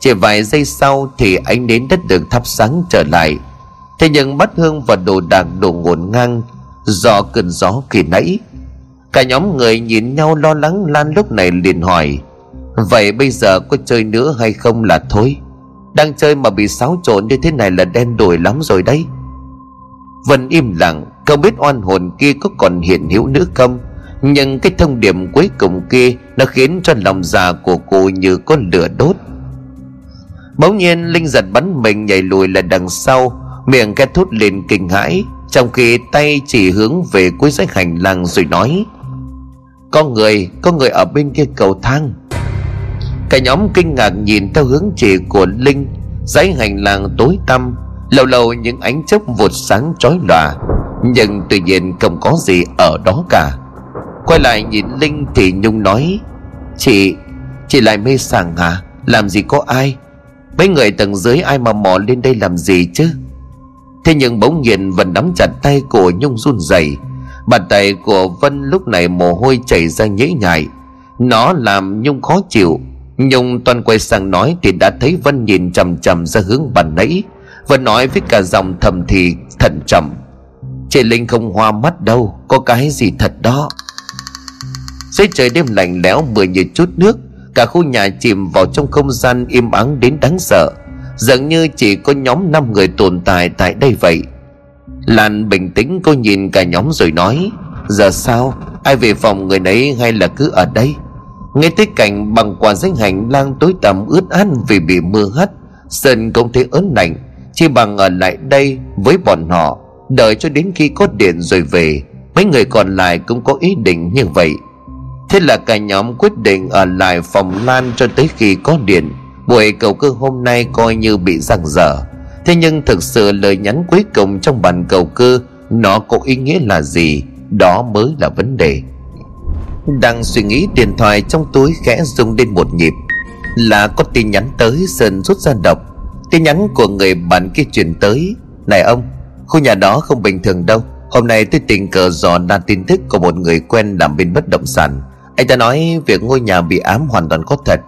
Chỉ vài giây sau thì ánh nến đất được thắp sáng trở lại. Thế nhưng bát hương và đồ đạc đổ ngổn ngang, Do cơn gió kỳ nãy. Cả nhóm người nhìn nhau lo lắng Lan lúc này liền hỏi, Vậy bây giờ có chơi nữa hay không là thôi? Đang chơi mà bị xáo trộn như thế này là đen đổi lắm rồi đấy. Vân im lặng, Không biết oan hồn kia có còn hiện hữu nữa không, Nhưng cái thông điệp cuối cùng kia Nó khiến cho lòng già của cô như có lửa đốt. Bỗng nhiên Linh giật bắn mình nhảy lùi lại đằng sau Miệng két thốt lên kinh hãi Trong khi tay chỉ hướng về cuối dãy hành lang rồi nói Có người, có người ở bên kia cầu thang. Cả nhóm kinh ngạc nhìn theo hướng chỉ của Linh. Dãy hành lang tối tăm lâu lâu những ánh chớp vụt sáng chói lòa nhưng tuy nhiên không có gì ở đó cả. Quay lại nhìn linh thì nhung nói chị chị lại mê sảng hả? Làm gì có ai? Mấy người tầng dưới ai mà mò lên đây làm gì chứ? Thế nhưng bỗng nhiên Vân nắm chặt tay của nhung run rẩy. Bàn tay của vân lúc này mồ hôi chảy ra nhễ nhại. Nó làm nhung khó chịu. Nhung toàn quay sang nói thì đã thấy vân nhìn chằm chằm ra hướng bàn nãy. Vân nói với cả dòng thầm thì thận trọng. Chị Linh không hoa mắt đâu, Có cái gì thật đó? Dưới trời đêm lạnh lẽo mưa như chút nước, Cả khu nhà chìm vào trong không gian im ắng đến đáng sợ. Dường như chỉ có nhóm 5 người tồn tại tại đây vậy. Lan bình tĩnh cô nhìn cả nhóm rồi nói, Giờ sao? Ai về phòng người nấy hay là cứ ở đây? Nghe tới cảnh bằng quả danh hành lang tối tăm ướt át vì bị mưa hắt, Sơn cũng thấy ớn lạnh, chỉ bằng ở lại đây với bọn họ, đợi cho đến khi có điện rồi về, mấy người còn lại cũng có ý định như vậy. Thế là cả nhóm quyết định ở lại phòng lan cho tới khi có điện buổi cầu cơ hôm nay coi như bị giằng dở. Thế nhưng thực sự lời nhắn cuối cùng trong bàn cầu cơ, nó có ý nghĩa là gì? Đó mới là vấn đề. Đang suy nghĩ, điện thoại trong túi khẽ rung lên một nhịp. Là có tin nhắn tới, sơn rút ra đọc. Tin nhắn của người bạn kia chuyển tới. Này ông, Khu nhà đó không bình thường đâu. Hôm nay tôi tình cờ dò ra tin tức của một người quen làm bên bất động sản. Anh ta nói việc ngôi nhà bị ám hoàn toàn có thật.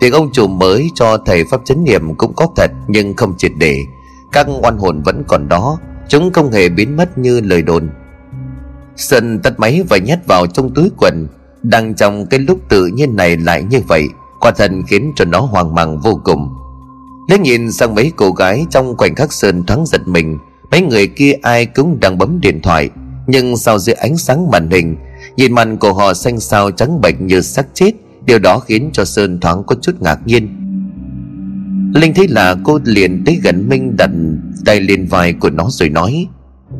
Việc ông chủ mới cho thầy pháp chấn niệm cũng có thật, Nhưng không triệt để. Các oan hồn vẫn còn đó, Chúng không hề biến mất như lời đồn. Sơn tắt máy và nhét vào trong túi quần, Đang trong cái lúc tự nhiên này lại như vậy, Quả thần khiến cho nó hoang mang vô cùng. Nếu nhìn sang mấy cô gái trong khoảnh khắc Sơn thoáng giật mình, Mấy người kia ai cũng đang bấm điện thoại, Nhưng sau dưới ánh sáng màn hình, Nhìn mặt của họ xanh xao trắng bệnh như xác chết. Điều đó khiến cho Sơn thoáng có chút ngạc nhiên. Linh thấy là cô liền tới gần Minh đặt tay lên vai của nó rồi nói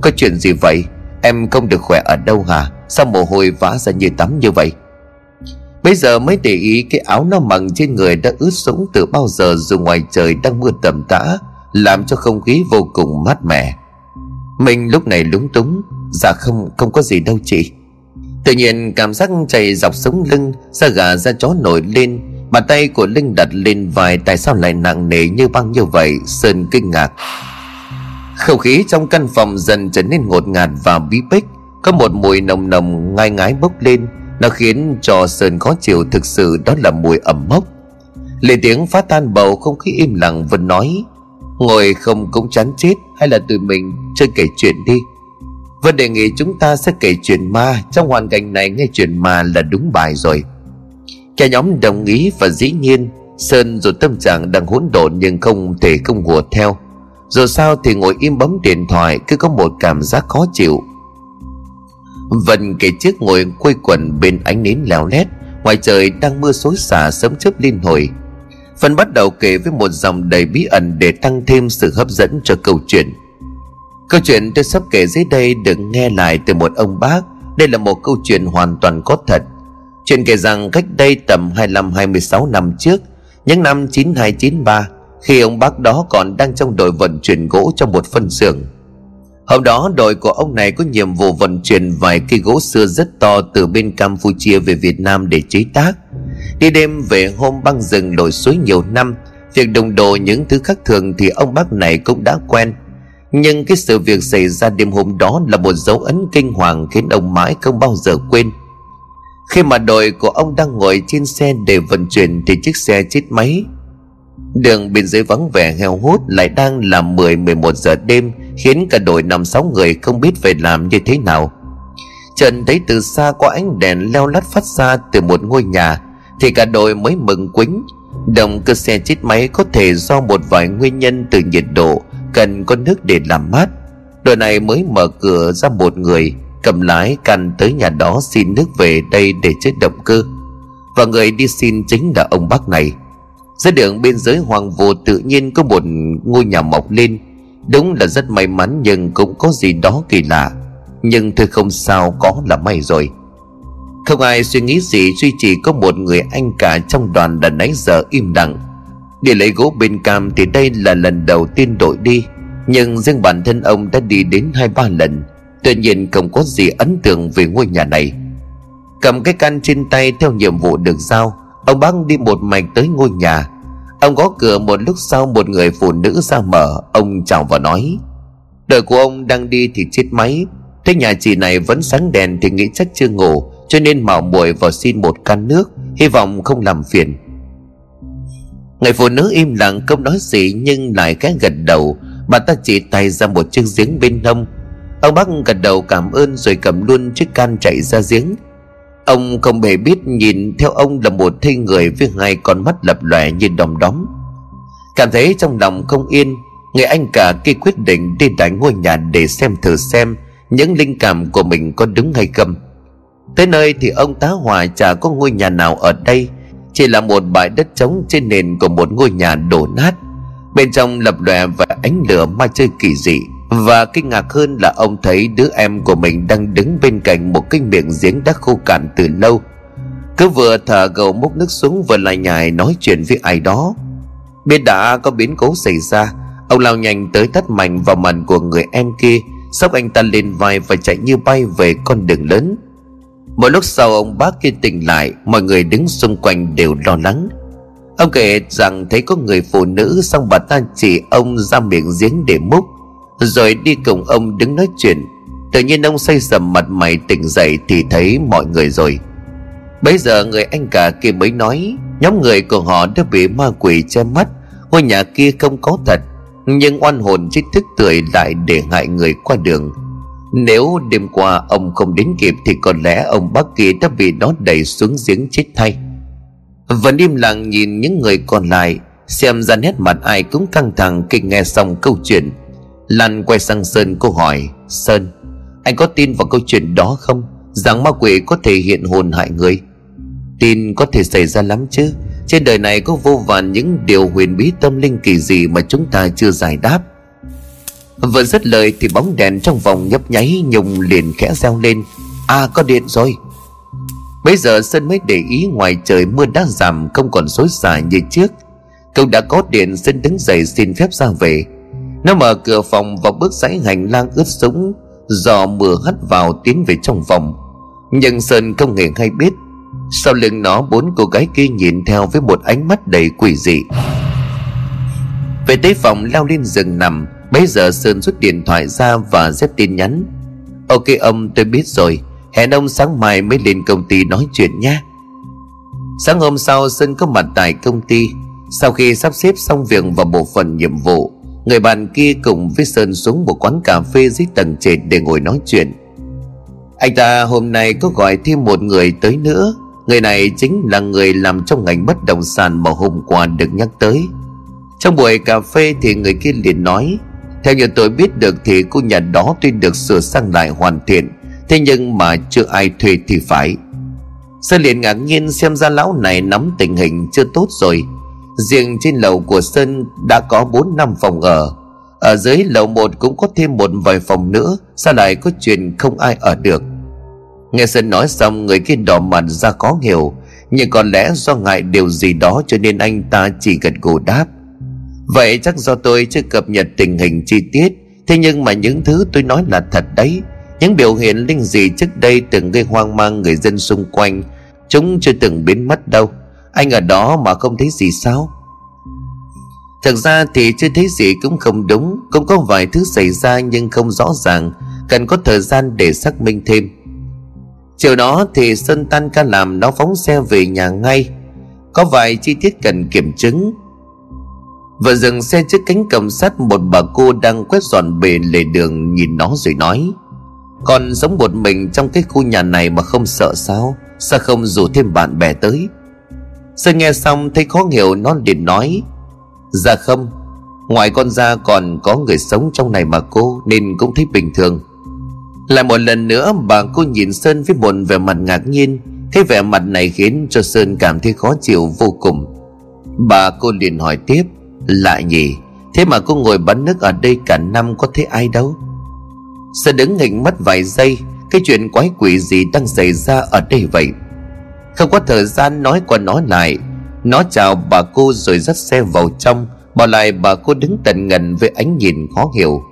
Có chuyện gì vậy? Em không được khỏe ở đâu hả? Sao mồ hôi vã ra như tắm như vậy? Bây giờ mới để ý cái áo nó mặc trên người đã ướt sũng từ bao giờ dù ngoài trời đang mưa tầm tã Làm cho không khí vô cùng mát mẻ. Mình lúc này lúng túng Dạ không, không có gì đâu chị. Tự nhiên, cảm giác chảy dọc sống lưng, Da gà, da chó nổi lên, Bàn tay của Linh đặt lên vai, Tại sao lại nặng nề như băng như vậy? Sơn kinh ngạc. Không khí trong căn phòng dần trở nên ngột ngạt và bí bích Có một mùi nồng nồng, ngai ngái bốc lên. Nó khiến cho Sơn khó chịu, thực sự đó là mùi ẩm mốc. Lệ tiếng phá tan bầu không khí im lặng Vân nói, Ngồi không cũng chán chết, Hay là tụi mình chơi kể chuyện đi. Vân đề nghị chúng ta sẽ kể chuyện ma, Trong hoàn cảnh này nghe chuyện ma là đúng bài rồi. Cả nhóm đồng ý và dĩ nhiên, Sơn dù tâm trạng đang hỗn độn Nhưng không thể không hùa theo. Dù sao thì ngồi im bấm điện thoại Cứ có một cảm giác khó chịu. Vân kể trước ngồi quây quần bên ánh nến leo lét, Ngoài trời đang mưa xối xả sớm chớp liên hồi. Vân bắt đầu kể với một dòng đầy bí ẩn Để tăng thêm sự hấp dẫn cho câu chuyện. Câu chuyện tôi sắp kể dưới đây được nghe lại từ một ông bác Đây là một câu chuyện hoàn toàn có thật Chuyện kể rằng cách đây tầm 25-26 năm trước Những năm 9293 Khi ông bác đó còn đang trong đội vận chuyển gỗ trong một phân xưởng Hôm đó đội của ông này có nhiệm vụ vận chuyển vài cây gỗ xưa rất to từ bên Campuchia về Việt Nam để chế tác. Đi đêm về hôm băng rừng lội suối nhiều năm, việc đồng đồ những thứ khác thường thì ông bác này cũng đã quen. Nhưng cái sự việc xảy ra đêm hôm đó là một dấu ấn kinh hoàng khiến ông mãi không bao giờ quên. Khi mà đội của ông đang ngồi trên xe để vận chuyển thì chiếc xe chết máy. Đường bên dưới vắng vẻ heo hút lại đang là 10-11 giờ đêm, Khiến cả đội năm sáu người không biết phải làm như thế nào. Trần thấy từ xa có ánh đèn leo lắt phát ra từ một ngôi nhà, Thì cả đội mới mừng quính. Động cơ xe chết máy có thể do một vài nguyên nhân từ nhiệt độ Cần có nước để làm mát. Đội này mới mở cửa ra một người, Cầm lái căn tới nhà đó xin nước về đây để chết động cơ. Và người đi xin chính là ông bác này. Dưới đường bên dưới hoàng vô tự nhiên có một ngôi nhà mọc lên. Đúng là rất may mắn nhưng cũng có gì đó kỳ lạ. Nhưng thôi không sao, có là may rồi. Không ai suy nghĩ gì, duy chỉ có một người anh cả trong đoàn đã nãy giờ im lặng. Để lấy gỗ bên cam thì đây là lần đầu tiên đội đi, Nhưng riêng bản thân ông đã đi đến hai ba lần. Tuy nhiên không có gì ấn tượng về ngôi nhà này. Cầm cái căn trên tay theo nhiệm vụ được giao, Ông bác đi một mạch tới ngôi nhà. Ông gõ cửa một lúc sau một người phụ nữ ra mở, Ông chào và nói Đời của ông đang đi thì chết máy. Thế nhà chị này vẫn sáng đèn thì nghĩ chắc chưa ngủ, Cho nên mạo muội vào xin một can nước, Hy vọng không làm phiền. Người phụ nữ im lặng không nói gì Nhưng lại khẽ gật đầu. Bà ta chỉ tay ra một chiếc giếng bên hông. Ông bác gật đầu cảm ơn Rồi cầm luôn chiếc can chạy ra giếng. Ông không hề biết nhìn theo ông là một thây người với hai con mắt lập lòe như đom đóm. Cảm thấy trong lòng không yên, Người anh cả kia quyết định đi đánh ngôi nhà để xem thử xem Những linh cảm của mình có đúng hay không. Tới nơi thì ông tá hòa chả có ngôi nhà nào ở đây. Chỉ là một bãi đất trống trên nền của một ngôi nhà đổ nát. Bên trong lập lòe và ánh lửa ma chơi kỳ dị, và kinh ngạc hơn là ông thấy đứa em của mình đang đứng bên cạnh một cái miệng giếng đã khô cạn từ lâu. Cứ vừa thở gầu múc nước xuống vừa lại nhài nói chuyện với ai đó. Biết đã có biến cố xảy ra, Ông lao nhanh tới tắt mạnh vào mặt của người em kia Sóc anh ta lên vai và chạy như bay về con đường lớn. Một lúc sau ông bác kia tỉnh lại, Mọi người đứng xung quanh đều lo lắng. Ông kể rằng thấy có người phụ nữ Xong bà ta chỉ ông ra miệng giếng để múc, rồi đi cùng ông đứng nói chuyện. Tự nhiên ông say sầm mặt mày tỉnh dậy Thì thấy mọi người rồi. Bây giờ người anh cả kia mới nói, Nhóm người của họ đã bị ma quỷ che mắt, Ngôi nhà kia không có thật, Nhưng oan hồn trích thức tươi lại để hại người qua đường. Nếu đêm qua ông không đến kịp Thì có lẽ ông bác kia đã bị nó đẩy xuống giếng chết thay. Vẫn im lặng nhìn những người còn lại, Xem ra nét mặt ai cũng căng thẳng khi nghe xong câu chuyện. Lan quay sang Sơn cô hỏi, Sơn, Anh có tin vào câu chuyện đó không? Rằng ma quỷ có thể hiện hồn hại người? Tin có thể xảy ra lắm chứ. Trên đời này có vô vàn những điều huyền bí tâm linh kỳ dị Mà chúng ta chưa giải đáp. Vừa dứt lời thì bóng đèn trong vòng nhấp nháy Nhung liền khẽ reo lên. À có điện rồi. Bây giờ Sơn mới để ý ngoài trời mưa đã giảm, Không còn xối xả như trước. Cậu đã có điện Sơn đứng dậy xin phép ra về. Nó mở cửa phòng và bước dãy hành lang ướt sũng. Do mưa hắt vào tiến về trong phòng. Nhưng Sơn không hề hay biết. Sau lưng nó, bốn cô gái kia nhìn theo với một ánh mắt đầy quỷ dị. Về tới phòng, leo lên giường nằm. Bây giờ Sơn rút điện thoại ra và xếp tin nhắn. Ok ông, tôi biết rồi. Hẹn ông sáng mai mới lên công ty nói chuyện nhé. Sáng hôm sau, Sơn có mặt tại công ty. Sau khi sắp xếp xong việc và bộ phận nhiệm vụ, Người bạn kia cùng với Sơn xuống một quán cà phê dưới tầng trệt để ngồi nói chuyện. Anh ta hôm nay có gọi thêm một người tới nữa. Người này chính là người làm trong ngành bất động sản mà hôm qua được nhắc tới. Trong buổi cà phê thì người kia liền nói theo như tôi biết được thì khu nhà đó tuy được sửa sang lại hoàn thiện, Thế nhưng mà chưa ai thuê thì phải. Sơn liền ngạc nhiên xem ra lão này nắm tình hình chưa tốt rồi. Riêng trên lầu của Sơn đã có 4 năm phòng ở. Ở dưới lầu 1 cũng có thêm một vài phòng nữa, Sao lại có chuyện không ai ở được? Nghe Sơn nói xong, người kia đỏ mặt ra khó hiểu, Nhưng có lẽ do ngại điều gì đó cho nên anh ta chỉ gật gù đáp. Vậy chắc do tôi chưa cập nhật tình hình chi tiết, Thế nhưng mà những thứ tôi nói là thật đấy. Những biểu hiện linh dị trước đây từng gây hoang mang người dân xung quanh, Chúng chưa từng biến mất đâu. Anh ở đó mà không thấy gì sao? Thực ra thì chưa thấy gì cũng không đúng, Cũng có vài thứ xảy ra nhưng không rõ ràng, Cần có thời gian để xác minh thêm. Chiều đó thì Sơn tan ca làm nó phóng xe về nhà ngay. Có vài chi tiết cần kiểm chứng và dừng xe trước cánh cầm sắt Một bà cô đang quét dọn bề lề đường Nhìn nó rồi nói Còn sống một mình trong cái khu nhà này Mà không sợ sao? Sao không rủ thêm bạn bè tới? Sơn nghe xong thấy khó hiểu, Nó liền nói Dạ không, Ngoài con ra còn có người sống trong này mà cô, Nên cũng thấy bình thường. Lại một lần nữa, bà cô nhìn Sơn với một vẻ mặt ngạc nhiên Thế vẻ mặt này khiến cho Sơn cảm thấy khó chịu vô cùng. Bà cô liền hỏi tiếp Lạ nhỉ, Thế mà cô ngồi bắn nước ở đây cả năm có thấy ai đâu. Sẽ đứng nghịch mất vài giây, Cái chuyện quái quỷ gì đang xảy ra ở đây vậy? Không có thời gian nói qua nói lại, Nó chào bà cô rồi dắt xe vào trong Bỏ lại bà cô đứng tận ngần với ánh nhìn khó hiểu.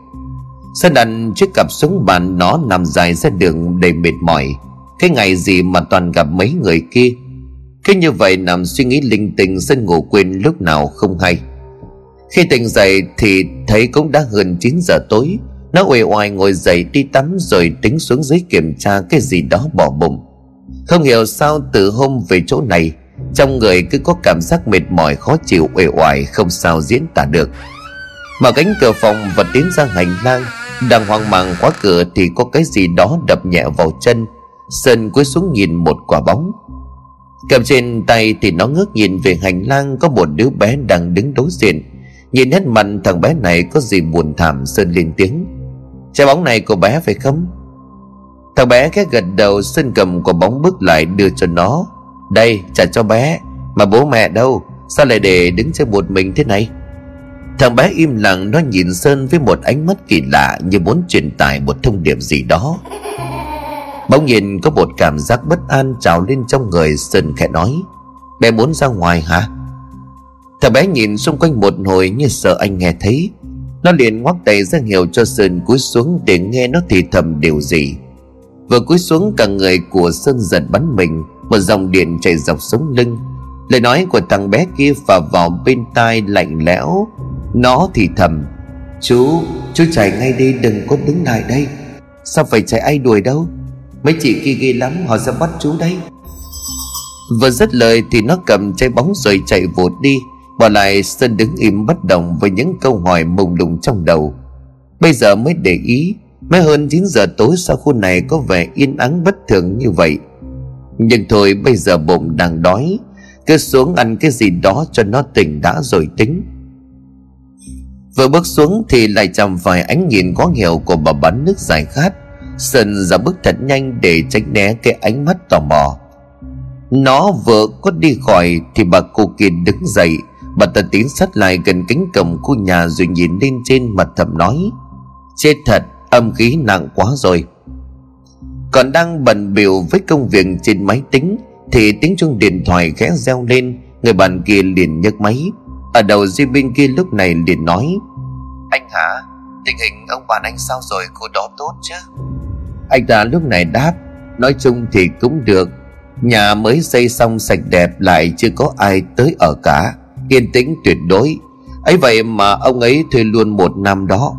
Sơn đặt chiếc cặp xuống bàn nó nằm dài ra đường đầy mệt mỏi. Cái ngày gì mà toàn gặp mấy người kia? Cứ như vậy nằm suy nghĩ linh tinh Sơn ngủ quên lúc nào không hay. Khi tỉnh dậy thì thấy cũng đã hơn 9 giờ tối. Nó uể oải ngồi dậy đi tắm rồi tính xuống dưới kiểm tra cái gì đó bỏ bụng. Không hiểu sao từ hôm về chỗ này, Trong người cứ có cảm giác mệt mỏi, khó chịu, uể oải, không sao diễn tả được. Mở cánh cửa phòng và tiến ra hành lang. Đang hoang mang khóa cửa thì có cái gì đó đập nhẹ vào chân. Sơn cúi xuống nhìn một quả bóng. Cầm trên tay thì nó ngước nhìn về hành lang Có một đứa bé đang đứng đối diện. Nhìn hết mặt thằng bé này có gì buồn thảm Sơn lên tiếng. Trái bóng này của bé phải không? Thằng bé khẽ gật đầu, Sơn cầm quả bóng bước lại đưa cho nó. Đây, trả cho bé, Mà bố mẹ đâu? Sao lại để đứng chơi một mình thế này? Thằng bé im lặng, nó nhìn Sơn với một ánh mắt kỳ lạ Như muốn truyền tải một thông điệp gì đó. Bỗng nhìn có một cảm giác bất an trào lên trong người, Sơn khẽ nói. Bé muốn ra ngoài hả? Thằng bé nhìn xung quanh một hồi như sợ anh nghe thấy. Nó liền ngoắc tay ra hiệu cho Sơn cúi xuống để nghe nó thì thầm điều gì. Vừa cúi xuống cả người của Sơn giật bắn mình. Một dòng điện chảy dọc sống lưng. Lời nói của thằng bé kia phả vào bên tai lạnh lẽo. Nó thì thầm Chú, chú chạy ngay đi đừng có đứng lại đây. Sao phải chạy ai đuổi đâu? Mấy chị kia ghê lắm họ sẽ bắt chú đấy. Vừa dứt lời thì nó cầm chai bóng rồi chạy vụt đi. Bỏ lại Sơn đứng im bất động với những câu hỏi mông lung trong đầu. Bây giờ mới để ý Mới hơn 9 giờ tối sao khu này có vẻ yên ắng bất thường như vậy. Nhưng thôi, bây giờ bụng đang đói. Cứ xuống ăn cái gì đó cho nó tỉnh đã rồi tính. Vừa bước xuống thì lại chạm phải ánh nhìn khó hiểu của bà bán nước giải khát. Sơn ra bước thật nhanh để tránh né cái ánh mắt tò mò. Nó vừa có đi khỏi thì bà cô kia đứng dậy Bà ta tiến sát lại gần cánh cổng khu nhà rồi nhìn lên trên mặt thầm nói, Chết thật, âm khí nặng quá rồi. Còn đang bận biểu với công việc trên máy tính, Thì tiếng chuông điện thoại khẽ reo lên, Người bạn kia liền nhấc máy. Ở đầu dây bên kia lúc này liền nói, Anh hả Tình hình ông bạn anh sao rồi? Cô đó tốt chứ? Anh ta lúc này đáp, Nói chung thì cũng được. Nhà mới xây xong sạch đẹp lại chưa có ai tới ở cả. Yên tĩnh tuyệt đối. Ấy vậy mà ông ấy thuê luôn một năm đó.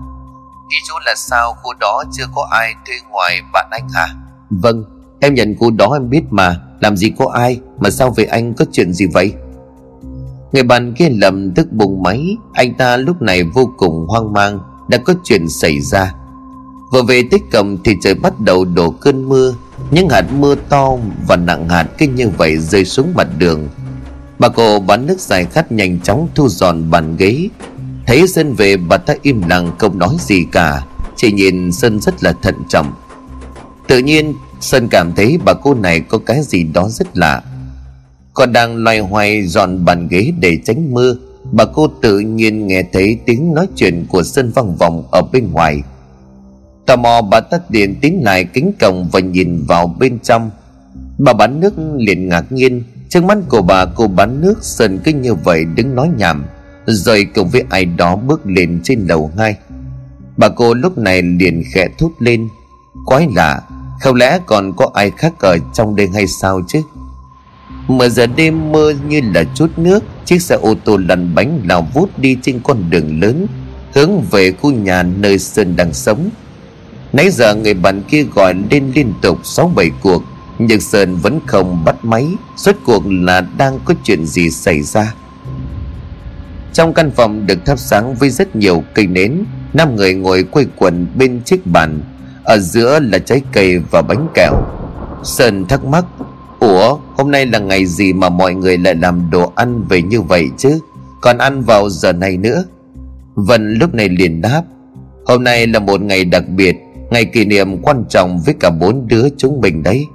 Ý chú là sao khu đó chưa có ai thuê ngoài bạn anh hả? Vâng Em nhận khu đó em biết mà. Làm gì có ai Mà sao về anh có chuyện gì vậy? Người bạn kia lầm tức bùng máy. Anh ta lúc này vô cùng hoang mang Đã có chuyện xảy ra. Vừa về tới cổng thì trời bắt đầu đổ cơn mưa. Những hạt mưa to và nặng hạt cứ như vậy rơi xuống mặt đường Bà cô bán nước dài khát nhanh chóng thu dọn bàn ghế. Thấy Sơn về, bà ta im lặng, không nói gì cả. Chỉ nhìn Sơn rất là thận trọng. Tự nhiên Sơn cảm thấy bà cô này có cái gì đó rất lạ. Còn đang loay hoay dọn bàn ghế để tránh mưa, Bà cô tự nhiên nghe thấy tiếng nói chuyện của Sơn vang vọng ở bên ngoài. Tò mò, bà tắt điện tiến lại kính cổng và nhìn vào bên trong. Bà bán nước liền ngạc nhiên. Trước mắt của bà, cô bán nước Sơn cứ như vậy đứng nói nhảm, Rồi cùng với ai đó bước lên trên lầu ngay Bà cô lúc này liền khẽ thốt lên, Quái lạ Không lẽ còn có ai khác ở trong đây hay sao chứ? Mở giờ đêm mưa như là chút nước, Chiếc xe ô tô lăn bánh lao vút đi trên con đường lớn, Hướng về khu nhà nơi Sơn đang sống. Nãy giờ người bạn kia gọi lên liên tục sáu bảy cuộc nhưng Sơn vẫn không bắt máy. Suốt cuộc là đang có chuyện gì xảy ra? Trong căn phòng được thắp sáng với rất nhiều cây nến, năm người ngồi quây quần bên chiếc bàn. Ở giữa là trái cây và bánh kẹo. Sơn thắc mắc, Ủa, hôm nay là ngày gì mà mọi người lại làm đồ ăn về như vậy chứ? Còn ăn vào giờ này nữa? Vân lúc này liền đáp, Hôm nay là một ngày đặc biệt, Ngày kỷ niệm quan trọng với cả bốn đứa chúng mình đấy.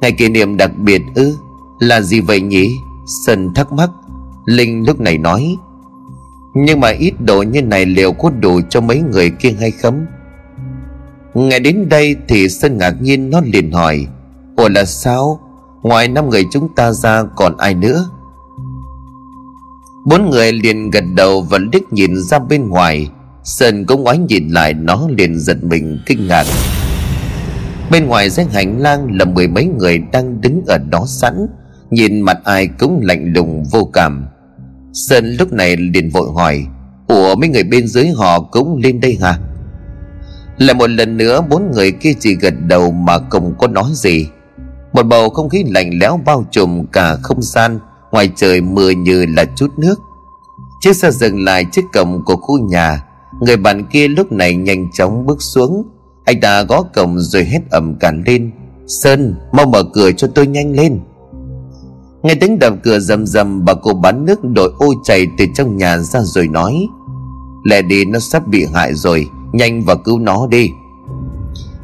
Ngày kỷ niệm đặc biệt ư? Là gì vậy nhỉ? Sơn thắc mắc. Linh lúc này nói. Nhưng mà ít đồ như này liệu có đủ cho mấy người kia hay không? Ngày đến đây thì Sơn ngạc nhiên nó liền hỏi. Ủa là sao? Ngoài năm người chúng ta ra còn ai nữa? Bốn người liền gật đầu và liếc nhìn ra bên ngoài. Sơn cũng ngoái nhìn lại, nó liền giật mình, kinh ngạc. Bên ngoài dãy hành lang là mười mấy người đang đứng ở đó sẵn. Nhìn mặt ai cũng lạnh lùng vô cảm. Sơn lúc này liền vội hỏi, Ủa, mấy người bên dưới họ cũng lên đây hả? Lại một lần nữa, bốn người kia chỉ gật đầu mà không có nói gì. Một bầu không khí lạnh lẽo bao trùm cả không gian, Ngoài trời mưa như là chút nước. Chiếc xe dừng lại trước cổng của khu nhà. Người bạn kia lúc này nhanh chóng bước xuống. Anh ta gõ cổng rồi hét ầm cản lên. Sơn, mau mở cửa cho tôi nhanh lên. Nghe tiếng đập cửa rầm rầm, Bà cô bán nước đội ôi chảy từ trong nhà ra rồi nói, Lẹ đi, nó sắp bị hại rồi, Nhanh và cứu nó đi.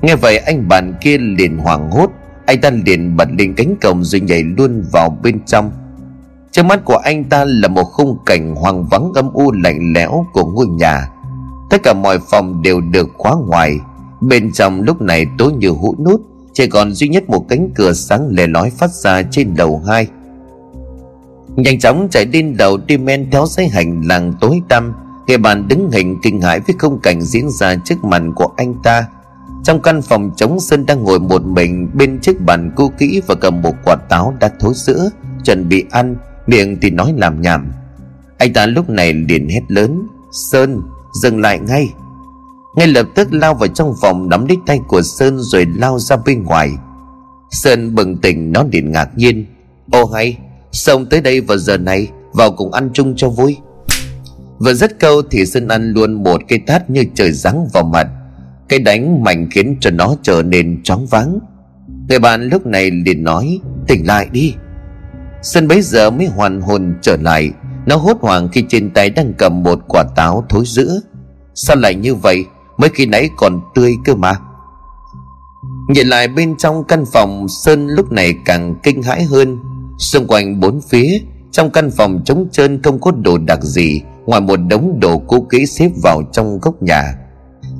Nghe vậy, anh bạn kia liền hoảng hốt. Anh ta liền bật lên cánh cổng rồi nhảy luôn vào bên trong. Trước mắt của anh ta là một khung cảnh hoang vắng âm u lạnh lẽo của ngôi nhà. Tất cả mọi phòng đều được khóa ngoài bên trong lúc này tối như hũ nút, chỉ còn duy nhất một cánh cửa sáng lè lói phát ra trên đầu hai. Nhanh chóng chạy lên đầu đi men theo dãy hành làng tối tăm. Người bạn đứng hình kinh hãi với không cảnh diễn ra trước mặt của anh ta. Trong căn phòng trống sân đang ngồi một mình bên chiếc bàn cũ kỹ và cầm một quả táo đã thối sữa chuẩn bị ăn, miệng thì nói làm nhảm. Anh ta lúc này liền hét lớn, sơn, dừng lại ngay ngay lập tức lao vào trong phòng nắm lấy tay của sơn rồi lao ra bên ngoài. Sơn bừng tỉnh, nó liền ngạc nhiên. Ô hay xong tới đây vào giờ này, vào cùng ăn chung cho vui? Vừa dứt câu thì sơn ăn luôn một cây tát như trời giáng vào mặt. Cái đánh mạnh khiến cho nó trở nên choáng váng. Người bạn lúc này liền nói, tỉnh lại đi. Sơn bấy giờ mới hoàn hồn trở lại. Nó hốt hoảng khi trên tay đang cầm một quả táo thối giữa Sao lại như vậy? Mới khi nãy còn tươi cơ mà. Nhìn lại bên trong căn phòng, Sơn lúc này càng kinh hãi hơn. Xung quanh bốn phía, Trong căn phòng trống trơn không có đồ đặc gì, Ngoài một đống đồ cũ kỹ xếp vào trong góc nhà.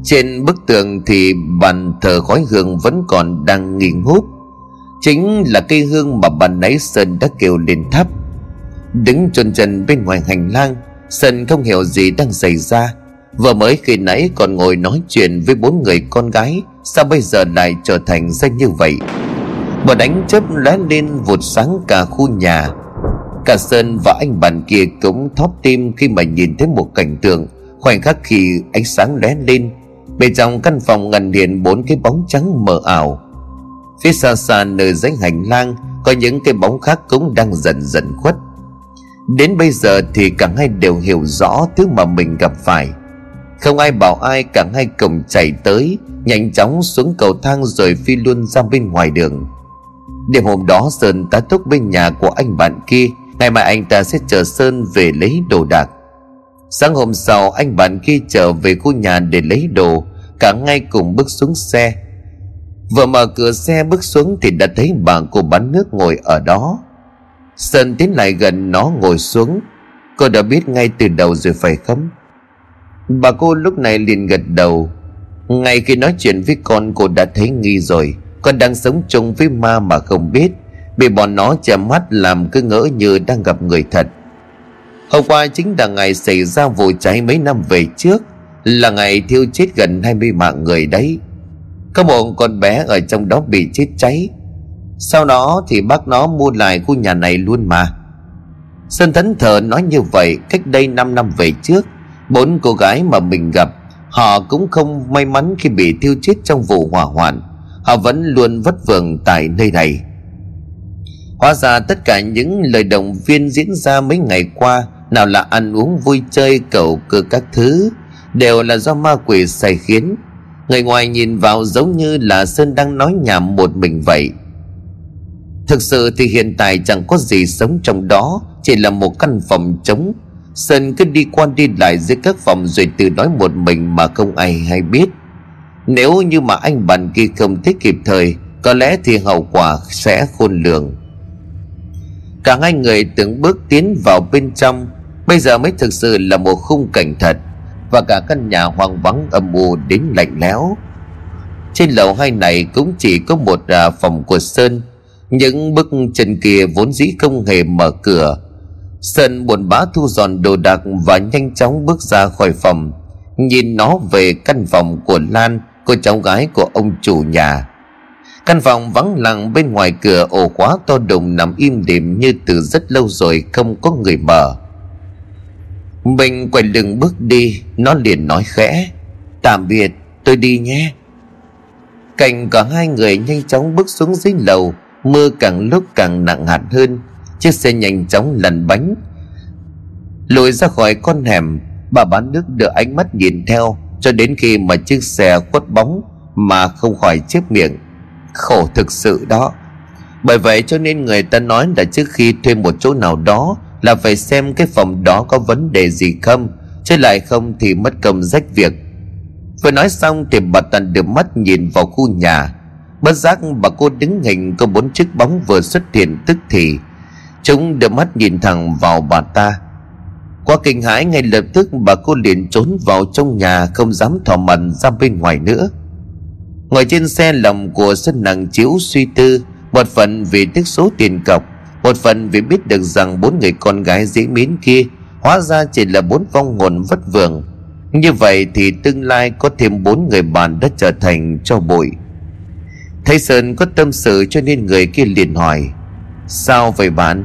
Trên bức tường thì bàn thờ khói hương vẫn còn đang nghi ngút. Chính là cây hương mà bàn nãy Sơn đã kêu lên thắp Đứng chôn chân bên ngoài hành lang, Sơn không hiểu gì đang xảy ra. Vừa mới khi nãy còn ngồi nói chuyện với bốn người con gái, Sao bây giờ lại trở thành danh như vậy? Một đánh chớp lóe lên vụt sáng cả khu nhà. Cả Sơn và anh bạn kia cũng thót tim khi mà nhìn thấy một cảnh tượng. Khoảnh khắc khi ánh sáng lóe lên, Bên trong căn phòng ngần điện bốn cái bóng trắng mờ ảo. Phía xa xa nơi dãy hành lang, Có những cái bóng khác cũng đang dần dần khuất. Đến bây giờ thì cả hai đều hiểu rõ thứ mà mình gặp phải. Không ai bảo ai, cả hai cổng chạy tới, Nhanh chóng xuống cầu thang rồi phi luôn ra bên ngoài đường. Đêm hôm đó, Sơn tá túc bên nhà của anh bạn kia, Ngày mai anh ta sẽ chờ Sơn về lấy đồ đạc. Sáng hôm sau, anh bạn kia trở về khu nhà để lấy đồ, Cả ngay cùng bước xuống xe. Vừa mở cửa xe bước xuống thì đã thấy bà cô bán nước ngồi ở đó. Sơn tiến lại gần nó ngồi xuống. Cô đã biết ngay từ đầu rồi phải không? Bà cô lúc này liền gật đầu. Ngay khi nói chuyện với con, cô đã thấy nghi rồi. Con đang sống chung với ma mà không biết. Bị bọn nó che mắt làm cứ ngỡ như đang gặp người thật. Hôm qua chính là ngày xảy ra vụ cháy mấy năm về trước. Là ngày thiêu chết gần 20 mạng người đấy. Có một con bé ở trong đó bị chết cháy. Sau đó thì bác nó mua lại khu nhà này luôn mà. Sơn thấn thờ nói như vậy cách đây 5 năm về trước. Bốn cô gái mà mình gặp, Họ cũng không may mắn khi bị thiêu chết trong vụ hỏa hoạn. Họ vẫn luôn vất vưởng tại nơi này. Hóa ra tất cả những lời động viên diễn ra mấy ngày qua, Nào là ăn uống vui chơi, cầu cơ các thứ, Đều là do ma quỷ sai khiến. Người ngoài nhìn vào giống như là Sơn đang nói nhảm một mình vậy. Thực sự thì hiện tại chẳng có gì sống trong đó, Chỉ là một căn phòng trống. Sơn cứ đi qua đi lại giữa các phòng Rồi tự nói một mình mà không ai hay biết. Nếu như mà anh bạn kia không thích kịp thời Có lẽ thì hậu quả sẽ khôn lường. Cả hai người từng bước tiến vào bên trong Bây giờ mới thực sự là một khung cảnh thật Và cả căn nhà hoang vắng âm u đến lạnh lẽo. Trên lầu hai này cũng chỉ có một à, phòng của Sơn Những bức chân kia vốn dĩ không hề mở cửa Sơn buồn bã thu dọn đồ đạc và nhanh chóng bước ra khỏi phòng. Nhìn nó về căn phòng của Lan, Cô cháu gái của ông chủ nhà. Căn phòng vắng lặng bên ngoài cửa ổ khóa to đùng nằm im đềm như từ rất lâu rồi không có người mở. Mình quay lưng bước đi, Nó liền nói khẽ, Tạm biệt, tôi đi nhé. Cảnh cả hai người nhanh chóng bước xuống dưới lầu, Mưa càng lúc càng nặng hạt hơn. Chiếc xe nhanh chóng lăn bánh, Lùi ra khỏi con hẻm. Bà bán nước đưa ánh mắt nhìn theo, Cho đến khi mà chiếc xe khuất bóng Mà không khỏi chiếc miệng. Khổ thực sự đó. Bởi vậy cho nên người ta nói là trước khi thuê một chỗ nào đó là phải xem cái phòng đó có vấn đề gì không, chứ lại không thì mất công rách việc. Vừa nói xong thì bà tần được mắt nhìn vào khu nhà. Bất giác bà cô đứng hình có bốn chiếc bóng vừa xuất hiện tức thì chúng đưa mắt nhìn thẳng vào bà ta. Qua kinh hãi, ngay lập tức bà cô liền trốn vào trong nhà, không dám thò mặt ra bên ngoài nữa. Ngồi trên xe lòng của sân nặng chiếu suy tư, Một phần vì tiếc số tiền cọc, Một phần vì biết được rằng bốn người con gái dễ mến kia, Hóa ra chỉ là bốn vong hồn vất vưởng. Như vậy thì tương lai có thêm bốn người bạn đã trở thành cho bụi. Thấy Sơn có tâm sự cho nên người kia liền hỏi, Sao vậy bạn?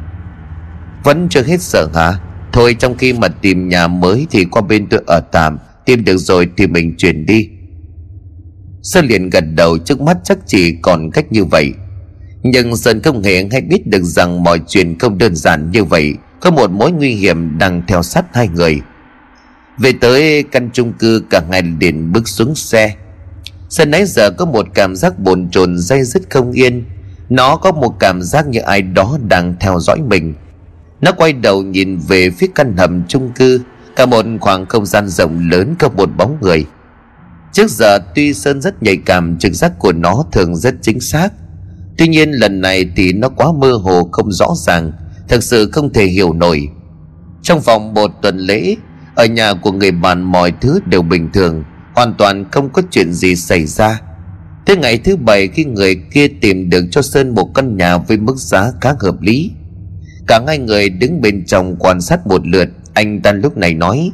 Vẫn chưa hết sợ hả? Thôi trong khi mà tìm nhà mới Thì qua bên tôi ở tạm, Tìm được rồi thì mình chuyển đi. Sơn liền gật đầu trước mắt chắc chỉ còn cách như vậy. Nhưng Sơn không hề hay biết được rằng mọi chuyện không đơn giản như vậy, Có một mối nguy hiểm đang theo sát hai người. Về tới căn chung cư, cả ngày liền bước xuống xe. Sơn nãy giờ có một cảm giác bồn chồn dây dứt không yên. Nó có một cảm giác như ai đó đang theo dõi mình. Nó quay đầu nhìn về phía căn hầm chung cư. Cả một khoảng không gian rộng lớn có một bóng người. Trước giờ, tuy Sơn rất nhạy cảm, trực giác của nó thường rất chính xác. Tuy nhiên, lần này thì nó quá mơ hồ, không rõ ràng, Thực sự không thể hiểu nổi. Trong vòng một tuần lễ, Ở nhà của người bạn mọi thứ đều bình thường, Hoàn toàn không có chuyện gì xảy ra. Thế ngày thứ bảy, khi người kia tìm được cho Sơn một căn nhà với mức giá khá hợp lý Cả hai người đứng bên trong quan sát một lượt, Anh ta lúc này nói,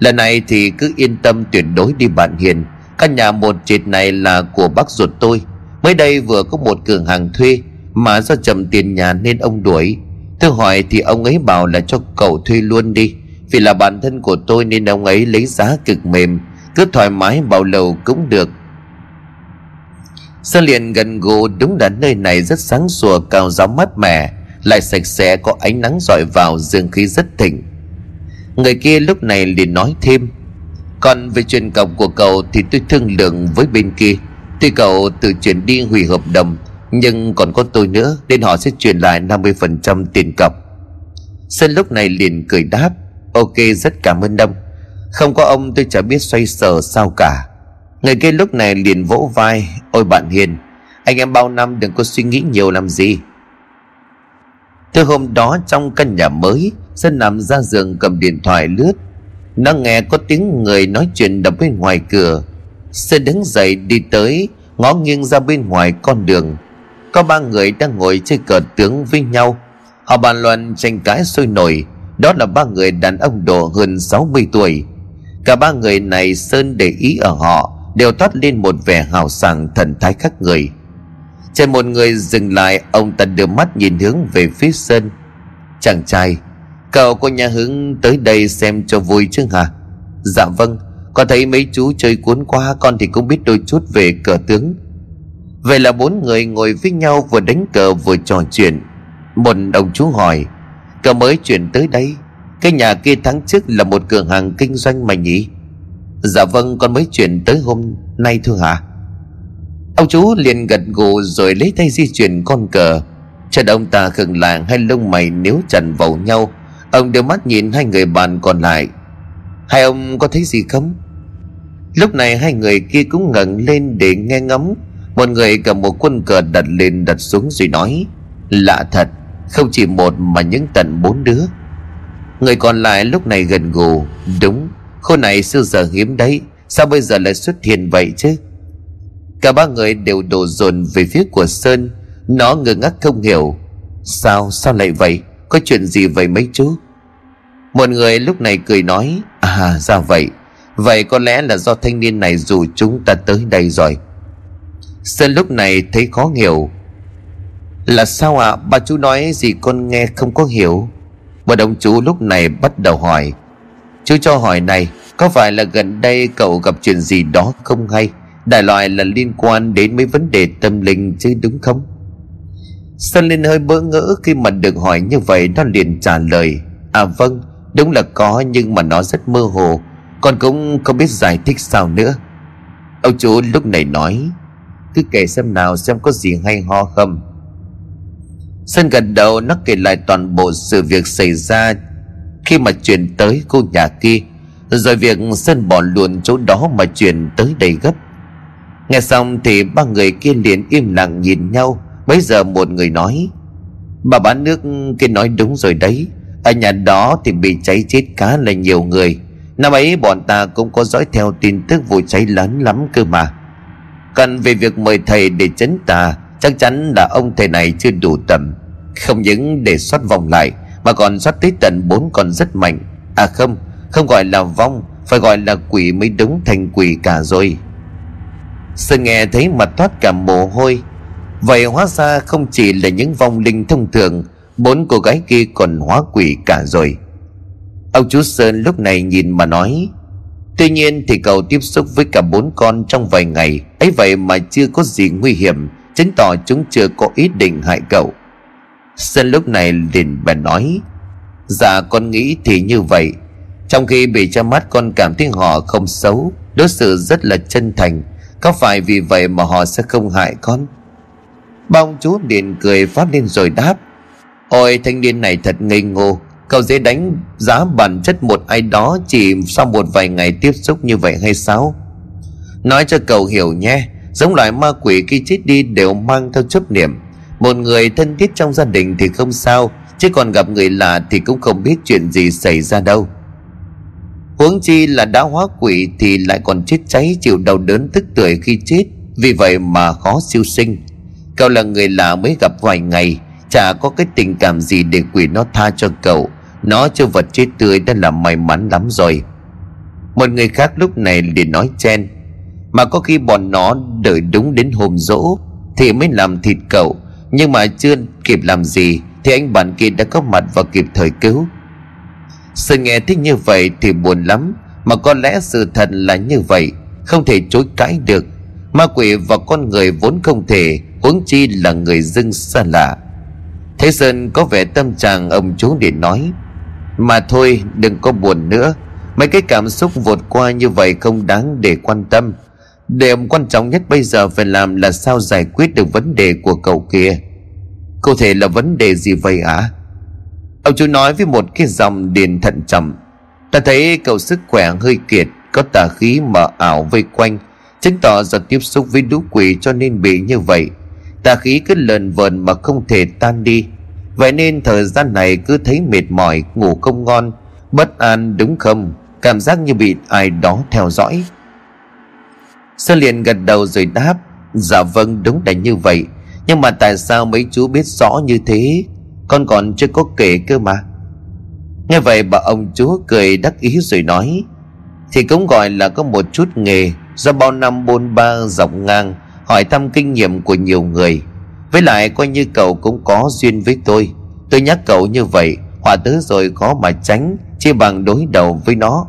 lần này thì cứ yên tâm tuyệt đối đi bạn hiền. Căn nhà một trệt này là của bác ruột tôi. Mới đây vừa có một cửa hàng thuê, mà do chậm tiền nhà nên ông đuổi. Tôi hỏi thì ông ấy bảo là cho cậu thuê luôn đi. Vì là bản thân của tôi nên ông ấy lấy giá cực mềm, cứ thoải mái bao lâu cũng được. Sơn liền gần gù, đúng là nơi này rất sáng sủa, cao giáo mát mẻ lại sạch sẽ có ánh nắng rọi vào dương khí rất thịnh người kia lúc này liền nói thêm, còn về chuyện cọc của cậu thì tôi thương lượng với bên kia. Tuy cậu tự chuyển đi hủy hợp đồng, Nhưng còn có tôi nữa, Nên họ sẽ chuyển lại 50% tiền cọc. Sơn lúc này liền cười đáp, Ok, rất cảm ơn đông Không có ông tôi chả biết xoay sở sao cả. Người kia lúc này liền vỗ vai, Ôi bạn Hiền, Anh em bao năm đừng có suy nghĩ nhiều làm gì. Từ hôm đó trong căn nhà mới, Sơn nằm ra giường cầm điện thoại lướt. Nó nghe có tiếng người nói chuyện đập bên ngoài cửa. Sơn đứng dậy đi tới, Ngó nghiêng ra bên ngoài con đường. Có ba người đang ngồi chơi cờ tướng với nhau. Họ bàn luận tranh cãi sôi nổi. Đó là ba người đàn ông độ hơn 60 tuổi. Cả ba người này Sơn để ý ở họ, Đều toát lên một vẻ hào sảng thần thái khác người. Trên một người dừng lại, Ông ta đưa mắt nhìn hướng về phía sân. Chàng trai, Cậu có nhà hướng tới đây xem cho vui chứ hả? Dạ vâng Con thấy mấy chú chơi cuốn quá, Con thì cũng biết đôi chút về cờ tướng. Vậy là bốn người ngồi với nhau Vừa đánh cờ vừa trò chuyện. Một ông chú hỏi, Cậu mới chuyển tới đây? Cái nhà kia tháng trước là một cửa hàng kinh doanh mà nhỉ? Dạ vâng con mới chuyển tới hôm nay thôi hả? Ông chú liền gật gù rồi lấy tay di chuyển con cờ. Chân ông ta khựng lại, hai lông mày nếu chặt vào nhau. Ông đưa mắt nhìn hai người bạn còn lại. Hai ông có thấy gì không? Lúc này hai người kia cũng ngẩng lên để nghe ngắm Một người cầm một quân cờ đặt lên, đặt xuống rồi nói, Lạ thật, Không chỉ một mà những tận bốn đứa. Người còn lại lúc này gần gù, Đúng Khô này xưa giờ hiếm đấy, Sao bây giờ lại xuất hiện vậy chứ? Cả ba người đều đổ dồn về phía của Sơn. Nó ngơ ngác không hiểu. Sao sao lại vậy? Có chuyện gì vậy mấy chú? Một người lúc này cười nói À ra vậy. Vậy có lẽ là do thanh niên này rủ chúng ta tới đây rồi. Sơn lúc này thấy khó hiểu. Là sao ạ? À? Bà chú nói gì con nghe không có hiểu. Một đồng chú lúc này bắt đầu hỏi. Chú cho hỏi này, Có phải là gần đây cậu gặp chuyện gì đó không hay? Đại loại là liên quan đến mấy vấn đề tâm linh chứ đúng không? Sơn lên hơi bỡ ngỡ khi mà được hỏi như vậy, Nó liền trả lời À vâng Đúng là có nhưng mà nó rất mơ hồ, Con cũng không biết giải thích sao nữa. Ông chú lúc này nói, Cứ kể xem nào xem có gì hay ho không. Sơn gật đầu, nó kể lại toàn bộ sự việc xảy ra Khi mà chuyển tới khu nhà kia, Rồi việc Sơn bỏ luôn chỗ đó mà chuyển tới đây gấp. Nghe xong thì ba người kia liền im lặng nhìn nhau. Bây giờ một người nói, Bà bán nước kia nói đúng rồi đấy. Ở nhà đó thì bị cháy chết khá là nhiều người. Năm ấy bọn ta cũng có dõi theo tin tức vụ cháy lớn lắm cơ mà. Cần về việc mời thầy để chấn tà, Chắc chắn là ông thầy này chưa đủ tầm. Không những để soát vòng lại, Mà còn soát tới tận bốn con rất mạnh. À không Không gọi là vong, Phải gọi là quỷ mới đúng thành quỷ cả rồi. Sơn nghe thấy mặt thoát cả mồ hôi. Vậy hóa ra không chỉ là những vong linh thông thường, Bốn cô gái kia còn hóa quỷ cả rồi. Ông chú Sơn lúc này nhìn mà nói, Tuy nhiên thì cậu tiếp xúc với cả bốn con trong vài ngày, ấy vậy mà chưa có gì nguy hiểm, Chứng tỏ chúng chưa có ý định hại cậu. Sơn lúc này liền bèn nói Dạ con nghĩ thì như vậy. Trong khi bị cho mắt con cảm thấy họ không xấu, Đối xử rất là chân thành có phải vì vậy mà họ sẽ không hại con? Bong chú liền cười phát lên rồi đáp. Ôi, thanh niên này thật ngây ngô. Cậu dễ đánh giá bản chất một ai đó Chỉ sau một vài ngày tiếp xúc như vậy hay sao? Nói cho cậu hiểu nhé, Giống loại ma quỷ khi chết đi đều mang theo chấp niệm. Một người thân thiết trong gia đình thì không sao, Chứ còn gặp người lạ thì cũng không biết chuyện gì xảy ra đâu. Huống chi là đã hóa quỷ thì lại còn chết cháy, chịu đau đớn tức tuổi khi chết. Vì vậy mà khó siêu sinh. Cậu là người lạ mới gặp vài ngày. Chả có cái tình cảm gì để quỷ nó tha cho cậu. Nó cho vật chết tươi đã là may mắn lắm rồi. Một người khác lúc này liền nói chen. Mà có khi bọn nó đợi đúng đến hôm rỗ Thì mới làm thịt cậu. Nhưng mà chưa kịp làm gì Thì anh bạn kia đã có mặt và kịp thời cứu. Sơn nghe thích như vậy thì buồn lắm, Mà có lẽ sự thật là như vậy, Không thể chối cãi được Ma quỷ và con người vốn không thể, Huống chi là người dưng xa lạ Thế Sơn có vẻ tâm trạng ông chú để nói, Mà thôi, đừng có buồn nữa Mấy cái cảm xúc vượt qua như vậy không đáng để quan tâm Điều quan trọng nhất bây giờ phải làm là sao giải quyết được vấn đề của cậu kia Cụ thể là vấn đề gì vậy ạ? À? Ông chú nói với một cái dòng điền thận trọng. Ta thấy cậu sức khỏe hơi kiệt, Có tà khí mờ ảo vây quanh, Chứng tỏ do tiếp xúc với đú quỷ cho nên bị như vậy. Tà khí cứ lờn vờn mà không thể tan đi. Vậy nên thời gian này cứ thấy mệt mỏi, Ngủ không ngon, Bất an đúng không Cảm giác như bị ai đó theo dõi. Sơ liền gật đầu rồi đáp Dạ vâng đúng là như vậy. Nhưng mà tại sao mấy chú biết rõ như thế? Con còn chưa có kể cơ mà. Nghe vậy bà ông chú cười đắc ý rồi nói, Thì cũng gọi là có một chút nghề Do bao năm bôn ba dọc ngang, Hỏi thăm kinh nghiệm của nhiều người. Với lại coi như cậu cũng có duyên với tôi. Tôi nhắc cậu như vậy, Họa tứ rồi khó mà tránh Chỉ bằng đối đầu với nó.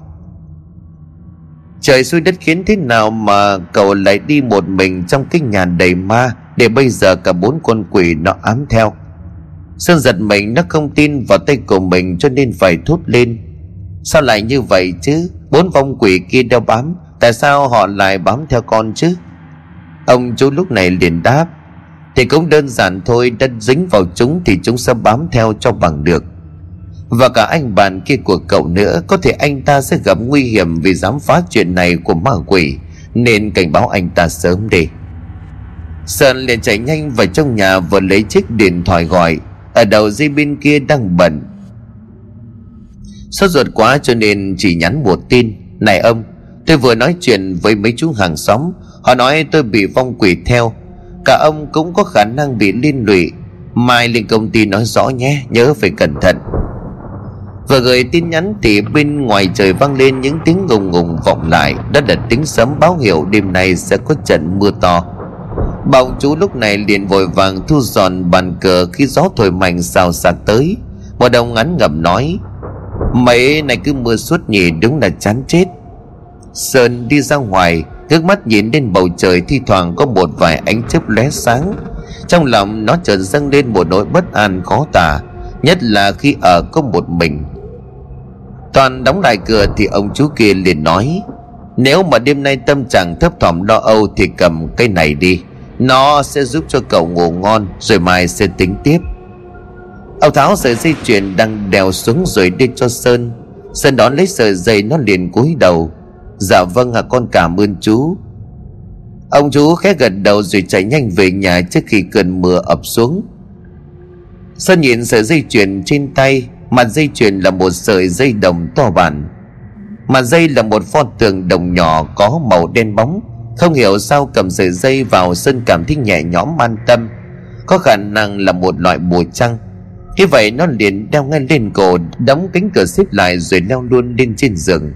Trời xui đất khiến thế nào mà cậu lại đi một mình trong cái nhà đầy ma Để bây giờ cả bốn con quỷ nó ám theo? Sơn giật mình nó không tin vào tay của mình cho nên phải thốt lên. Sao lại như vậy chứ? Bốn vong quỷ kia đeo bám, Tại sao họ lại bám theo con chứ? Ông chú lúc này liền đáp, Thì cũng đơn giản thôi, Đất dính vào chúng thì chúng sẽ bám theo cho bằng được. Và cả anh bạn kia của cậu nữa, Có thể anh ta sẽ gặp nguy hiểm Vì dám phá chuyện này của ma quỷ, Nên cảnh báo anh ta sớm đi. Sơn liền chạy nhanh vào trong nhà Vừa lấy chiếc điện thoại gọi. Ở đầu dây bên kia đang bận Sốt ruột quá cho nên chỉ nhắn một tin. Này ông, Tôi vừa nói chuyện với mấy chú hàng xóm. Họ nói tôi bị vong quỷ theo. Cả ông cũng có khả năng bị liên lụy. Mai lên công ty nói rõ nhé, Nhớ phải cẩn thận. Vừa gửi tin nhắn thì bên ngoài trời vang lên những tiếng ngùng ngùng vọng lại. Đó là tiếng sấm báo hiệu đêm nay sẽ có trận mưa to. Bảo chú lúc này liền vội vàng thu dọn bàn cờ khi gió thổi mạnh xào xạc tới. Một đồng ngắn ngầm nói Mấy này cứ mưa suốt nhỉ, đúng là chán chết. Sơn đi ra ngoài, Ngước mắt nhìn lên bầu trời thi thoảng có một vài ánh chớp lóe sáng. Trong lòng nó chợt dâng lên một nỗi bất an khó tả, Nhất là khi ở có một mình. Toàn đóng lại cửa thì ông chú kia liền nói, Nếu mà đêm nay tâm trạng thấp thỏm lo âu Thì cầm cây này đi. Nó sẽ giúp cho cậu ngủ ngon, Rồi mai sẽ tính tiếp. Ông tháo sợi dây chuyền đang đèo xuống rồi đưa cho Sơn. Sơn đón lấy sợi dây nó liền cúi đầu. Dạ vâng à con cảm ơn chú. Ông chú khẽ gật đầu rồi chạy nhanh về nhà trước khi cơn mưa ập xuống. Sơn nhìn sợi dây chuyền trên tay. Mặt dây chuyền là một sợi dây đồng to bản. Mặt dây là một pho tường đồng nhỏ có màu đen bóng. Không hiểu sao cầm sợi dây vào Sơn cảm thấy nhẹ nhõm an tâm. Có khả năng là một loại bùa trăng. Thế vậy, nó liền đeo ngay lên cổ, Đóng cánh cửa xếp lại rồi leo luôn lên trên giường.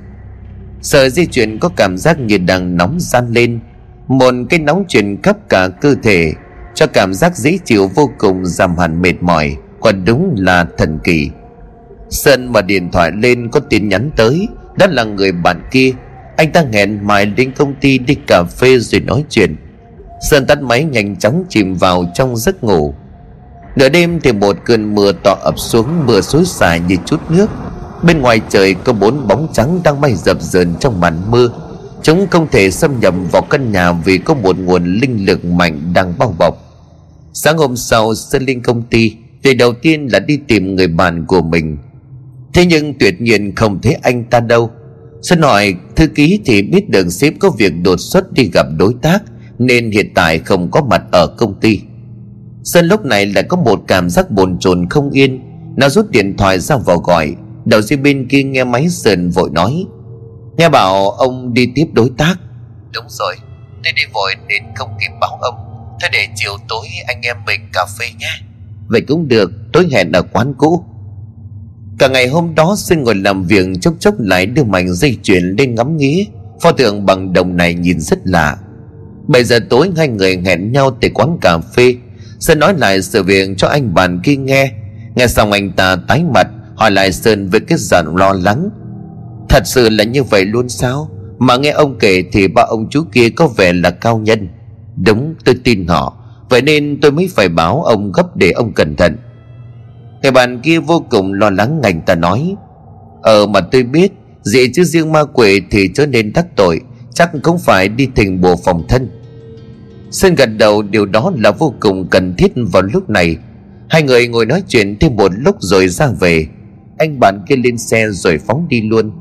Sợi dây chuyển có cảm giác như đang nóng gian lên. Một cái nóng truyền khắp cả cơ thể, Cho cảm giác dễ chịu vô cùng, giảm hẳn mệt mỏi. Quả đúng là thần kỳ. Sơn mở điện thoại lên, có tin nhắn tới. Đó là người bạn kia. Anh ta hẹn mai đến công ty đi cà phê rồi nói chuyện. Sơn tắt máy nhanh chóng chìm vào trong giấc ngủ. Nửa đêm thì một cơn mưa to ập xuống, Mưa xối xả như chút nước. Bên ngoài trời có bốn bóng trắng đang bay dập dờn trong màn mưa. Chúng không thể xâm nhập vào căn nhà Vì có một nguồn linh lực mạnh đang bao bọc. Sáng hôm sau, Sơn lên công ty Việc đầu tiên là đi tìm người bạn của mình. Thế nhưng tuyệt nhiên không thấy anh ta đâu. Sơn hỏi, thư ký thì biết đường sếp có việc đột xuất đi gặp đối tác, Nên hiện tại không có mặt ở công ty. Sơn lúc này lại có một cảm giác bồn chồn không yên. Nó rút điện thoại ra vào gọi. Đầu dây bên kia nghe máy Sơn vội nói, Nghe bảo ông đi tiếp đối tác. Đúng rồi, Tôi đi vội nên không kịp báo ông. Thế để chiều tối anh em mình cà phê nhé. Vậy cũng được, Tối hẹn ở quán cũ. Cả ngày hôm đó xin ngồi làm việc, chốc chốc lại đưa mảnh dây chuyền lên ngắm nghía. Pho tượng bằng đồng này nhìn rất lạ. Bây giờ tối, hai người hẹn nhau tới quán cà phê. Sơn nói lại sự việc cho anh bạn kia nghe. Nghe xong anh ta tái mặt, Hỏi lại Sơn với cái giọng lo lắng. Thật sự là như vậy luôn sao? Mà nghe ông kể thì ba ông chú kia có vẻ là cao nhân. Đúng, tôi tin họ. Vậy nên tôi mới phải báo ông gấp để ông cẩn thận. Người bạn kia vô cùng lo lắng ngành ta nói. Ờ mà tôi biết, Dị chứ riêng ma quỷ thì trở nên đắc tội, Chắc cũng phải đi thỉnh bùa phòng thân. Sơn gật đầu, điều đó là vô cùng cần thiết vào lúc này. Hai người ngồi nói chuyện thêm một lúc rồi ra về. Anh bạn kia lên xe rồi phóng đi luôn.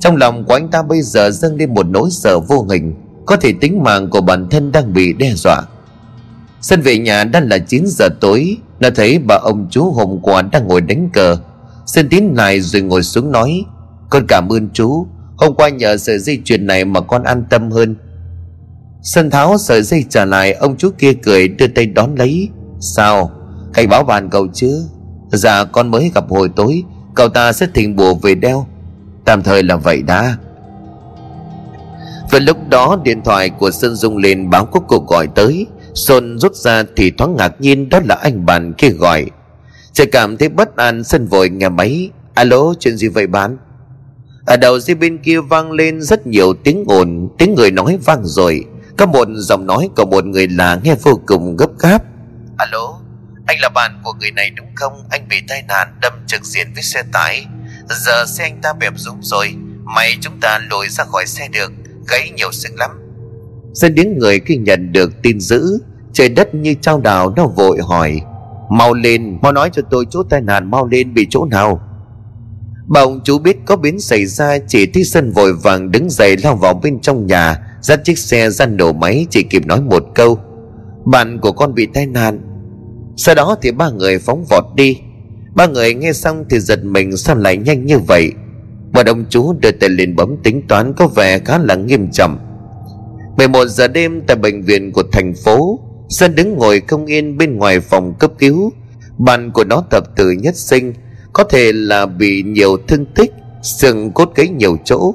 Trong lòng của anh ta bây giờ dâng lên một nỗi sợ vô hình, Có thể tính mạng của bản thân đang bị đe dọa. Sân về nhà đã là 9 giờ tối nó thấy bà ông chú hôm qua đang ngồi đánh cờ. Sơn tín lại rồi ngồi xuống nói, Con cảm ơn chú. Hôm qua nhờ sợi dây chuyền này mà con an tâm hơn. Sơn tháo sợi dây trả lại, Ông chú kia cười đưa tay đón lấy. Sao? Cảnh báo bàn cậu chứ. Dạ con mới gặp hồi tối. Cậu ta sẽ thỉnh bùa về đeo. Tạm thời là vậy đã. Và lúc đó điện thoại của Sơn Dung lên, báo có cuộc gọi tới. Sơn rút ra thì thoáng ngạc nhiên đó là anh bạn kia gọi. Chỉ cảm thấy bất an, sân vội nghe máy. Alo, chuyện gì vậy bạn? Ở đầu dây bên kia vang lên rất nhiều tiếng ồn, Tiếng người nói vang rồi. Có một giọng nói của một người lạ nghe vô cùng gấp gáp. Alo, anh là bạn của người này đúng không? Anh bị tai nạn, đâm trực diện với xe tải. Giờ xe anh ta bẹp rúm rồi. May chúng ta lùi ra khỏi xe được. Gãy nhiều sức lắm. Dân tiếng người khi nhận được tin dữ, Trời đất như trao đảo nó vội hỏi, Mau lên, Mau nói cho tôi chỗ tai nạn mau lên bị chỗ nào. Bà ông chú biết có biến xảy ra, Chỉ thấy sân vội vàng đứng dậy lao vào bên trong nhà, Dắt chiếc xe ra nổ máy Chỉ kịp nói một câu, Bạn của con bị tai nạn. Sau đó thì ba người phóng vọt đi. Ba người nghe xong thì giật mình, sao lại nhanh như vậy? Bà ông chú đưa tay lên bấm tính toán có vẻ khá là nghiêm trọng. 11 giờ đêm tại bệnh viện của thành phố Sơn đứng ngồi không yên bên ngoài phòng cấp cứu. Bạn của nó tập từ nhất sinh, Có thể là bị nhiều thương tích, Xương cốt gãy nhiều chỗ.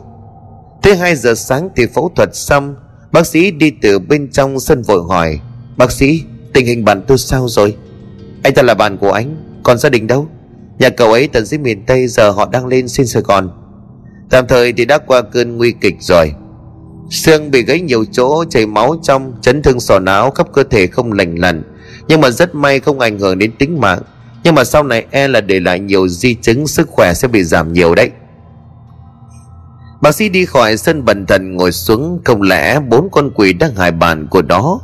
Tới 2 giờ sáng thì phẫu thuật xong, Bác sĩ đi từ bên trong sân vội hỏi, Bác sĩ, tình hình bạn tôi sao rồi? Anh ta là bạn của anh, Còn gia đình đâu? Nhà cậu ấy tận dưới miền Tây giờ họ đang lên xin Sài Gòn. Tạm thời thì đã qua cơn nguy kịch rồi. Xương bị gãy nhiều chỗ, chảy máu trong, Chấn thương sọ não khắp cơ thể không lành lặn. Nhưng mà rất may không ảnh hưởng đến tính mạng. Nhưng mà sau này e là để lại nhiều di chứng, Sức khỏe sẽ bị giảm nhiều đấy. Bác sĩ đi khỏi sân bần thần ngồi xuống, Không lẽ bốn con quỷ đang hại bạn của đó?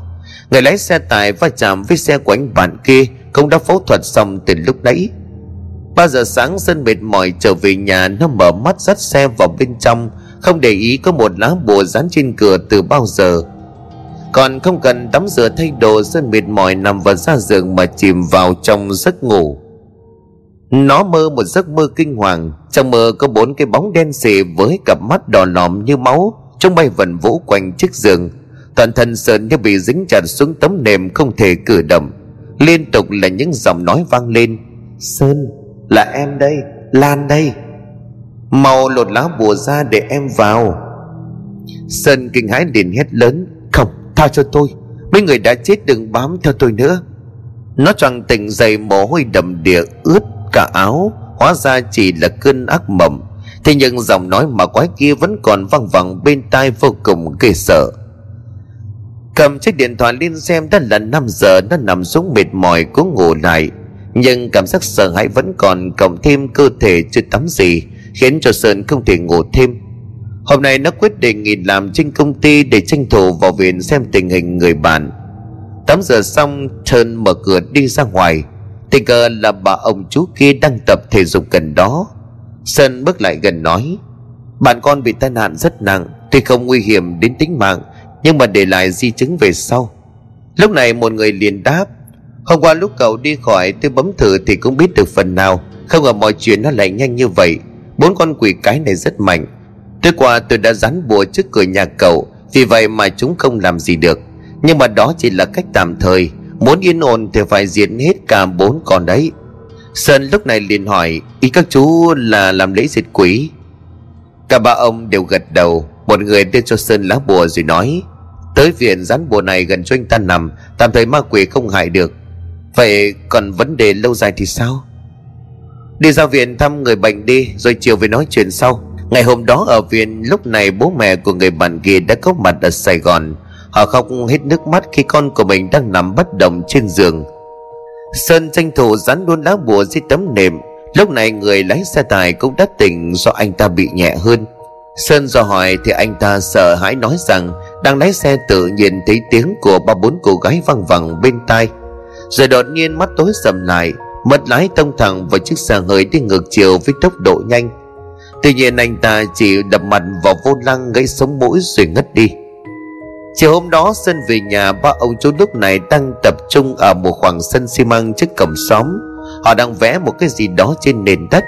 Người lái xe tải va chạm với xe của anh bạn kia không đã phẫu thuật xong từ lúc nãy. Ba giờ sáng, sân mệt mỏi trở về nhà, Nó mở mắt dắt xe vào bên trong. Không để ý có một lá bùa dán trên cửa từ bao giờ. Còn không cần tắm rửa thay đồ sơn mệt mỏi nằm vào ra giường Mà chìm vào trong giấc ngủ. Nó mơ một giấc mơ kinh hoàng. Trong mơ có bốn cái bóng đen xì Với cặp mắt đỏ lòm như máu. Trong bay vần vũ quanh chiếc giường. Toàn thân sơn như bị dính chặt xuống tấm nệm không thể cử động. Liên tục là những giọng nói vang lên. Sơn, là em đây, lan đây mau lột lá bùa ra để em vào. Sơn kinh hãi liền hét lớn, không, tha cho tôi. Mấy người đã chết, đừng bám theo tôi nữa. Nó choàng tỉnh dậy, mồ hôi đầm đìa ướt cả áo, hóa ra chỉ là cơn ác mộng. Thế nhưng giọng nói mà quái kia vẫn còn văng vẳng bên tai vô cùng ghê sợ. Cầm chiếc điện thoại lên xem, đã là 5 giờ, Nó nằm xuống mệt mỏi, cố ngủ lại. Nhưng cảm giác sợ hãi vẫn còn, Cộng thêm cơ thể chưa tắm gì. Khiến cho Sơn không thể ngủ thêm. Hôm nay nó quyết định nghỉ làm trên công ty Để tranh thủ vào viện xem tình hình người bạn. Tắm giờ xong Trơn mở cửa đi ra ngoài. Tình cờ là bà ông chú kia đang tập thể dục gần đó. Sơn bước lại gần nói, Bạn con bị tai nạn rất nặng, Tuy không nguy hiểm đến tính mạng, nhưng mà để lại di chứng về sau. Lúc này một người liền đáp, hôm qua lúc cậu đi khỏi, tôi bấm thử thì cũng biết được phần nào, không ngờ mọi chuyện nó lại nhanh như vậy bốn con quỷ cái này rất mạnh. Tối qua tôi đã dán bùa trước cửa nhà cậu, vì vậy mà chúng không làm gì được. Nhưng mà đó chỉ là cách tạm thời. Muốn yên ổn thì phải diệt hết cả bốn con đấy. Sơn lúc này liền hỏi, ý các chú là làm lễ diệt quỷ? Cả ba ông đều gật đầu. Một người đưa cho sơn lá bùa rồi nói, Tới viện dán bùa này gần cho anh ta nằm, Tạm thời ma quỷ không hại được. Vậy còn vấn đề lâu dài thì sao? Đi ra viện thăm người bệnh đi, Rồi chiều về nói chuyện sau. Ngày hôm đó ở viện, lúc này bố mẹ của người bạn kia đã có mặt ở Sài Gòn. Họ khóc hết nước mắt khi con của mình đang nằm bất động trên giường. Sơn tranh thủ dán luôn lá bùa dưới tấm nệm. Lúc này người lái xe tải cũng đã tỉnh do anh ta bị nhẹ hơn. Sơn do hỏi thì anh ta sợ hãi nói rằng Đang lái xe tự nhiên thấy tiếng của ba bốn cô gái văng vẳng bên tai. Rồi đột nhiên mắt tối sầm lại. Mất lái tông thẳng vào chiếc xe hơi đi ngược chiều với tốc độ nhanh. Tuy nhiên anh ta chỉ đập mặt vào vô lăng gãy sống mũi rồi ngất đi. Chiều hôm đó Sơn về nhà, ba ông chú lúc này đang tập trung ở một khoảng sân xi măng trước cổng xóm. Họ đang vẽ một cái gì đó trên nền đất.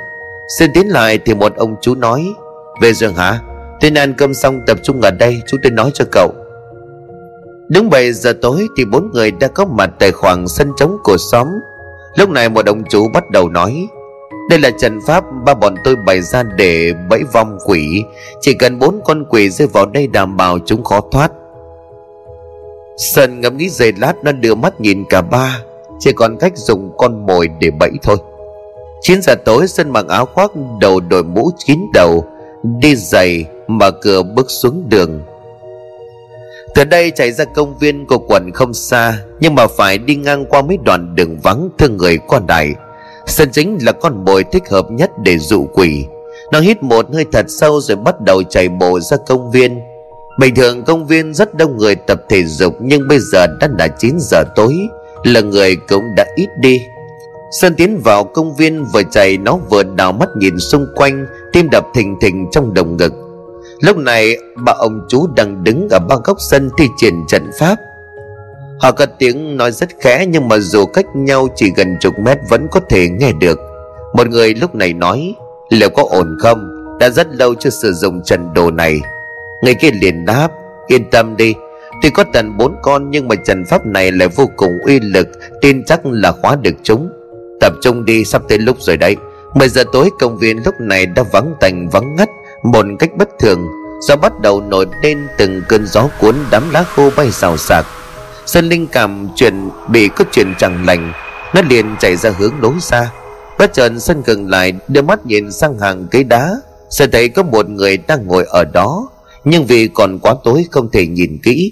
Sơn tiến lại thì một ông chú nói, Về rồi hả? Tên ăn cơm xong tập trung ở đây, Chú tôi nói cho cậu. Đúng 7 giờ tối thì bốn người đã có mặt tại khoảng sân trống của xóm. Lúc này một ông chú bắt đầu nói, Đây là trận pháp ba bọn tôi bày ra để bẫy vong quỷ. Chỉ cần bốn con quỷ rơi vào đây đảm bảo chúng khó thoát. Sơn ngẫm nghĩ giây lát, nó đưa mắt nhìn cả ba, Chỉ còn cách dùng con mồi để bẫy thôi. 9 giờ tối, Sơn mặc áo khoác, đầu đội mũ kín đầu, Đi giày, mở cửa bước xuống đường từ đây chạy ra công viên của quận không xa, Nhưng mà phải đi ngang qua mấy đoạn đường vắng thương người con đại. Sân chính là con mồi thích hợp nhất để dụ quỷ. Nó hít một hơi thật sâu rồi bắt đầu chạy bộ ra công viên. Bình thường công viên rất đông người tập thể dục, Nhưng bây giờ đã là 9 giờ tối, Là người cũng đã ít đi. Sơn tiến vào công viên vừa chạy, nó vừa đào mắt nhìn xung quanh, Tim đập thình thình trong đồng ngực. Lúc này, bà ông chú đang đứng ở ba góc sân thi triển trận pháp. Họ có tiếng nói rất khẽ, nhưng mà dù cách nhau chỉ gần chục mét vẫn có thể nghe được. Một người lúc này nói, Liệu có ổn không? Đã rất lâu chưa sử dụng trận đồ này. Người kia liền đáp, Yên tâm đi, Tuy có tận bốn con, nhưng mà trận pháp này lại vô cùng uy lực, Tin chắc là khóa được chúng. Tập trung đi, sắp tới lúc rồi đấy. 10 giờ tối, công viên lúc này đã vắng tành, vắng ngắt một cách bất thường, gió bắt đầu nổi lên từng cơn gió cuốn đám lá khô bay xào xạc. Sơn linh cảm chuyện bị có chuyện chẳng lành, nó liền chạy ra hướng lối xa. Bất chợt sơn gần lại đưa mắt nhìn sang hàng cây đá sơn thấy có một người đang ngồi ở đó, nhưng vì còn quá tối không thể nhìn kỹ.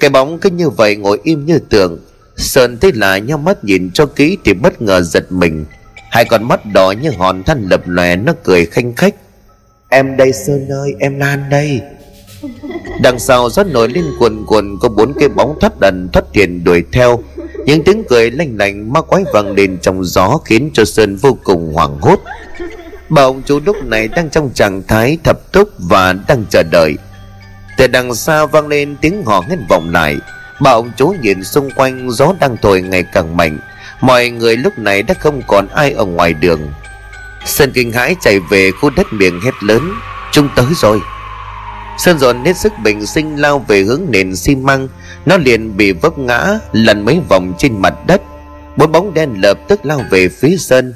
Cái bóng cứ như vậy ngồi im như tượng sơn thấy là nhau mắt nhìn cho kỹ thì bất ngờ giật mình. Hai con mắt đỏ như hòn than lập lòe, nó cười khanh khách. Em đây Sơn ơi, em Lan đây. Đằng sau rót nổi lên cuồn cuồn Có bốn cái bóng thoát đần thoát tiền đuổi theo. Những tiếng cười lanh lành ma quái vang lên trong gió Khiến cho Sơn vô cùng hoảng hốt. Bà ông chú lúc này đang trong trạng thái thập túc Và đang chờ đợi. Từ đằng xa vang lên tiếng hò hét vọng lại. Bà ông chú nhìn xung quanh, Gió đang thổi ngày càng mạnh. Mọi người lúc này đã không còn ai ở ngoài đường. Sơn kinh hãi chạy về khu đất miệng hét lớn, Chúng tới rồi. Sơn dồn hết sức bình sinh lao về hướng nền xi măng. Nó liền bị vấp ngã Lần mấy vòng trên mặt đất. Bốn bóng đen lập tức lao về phía Sơn,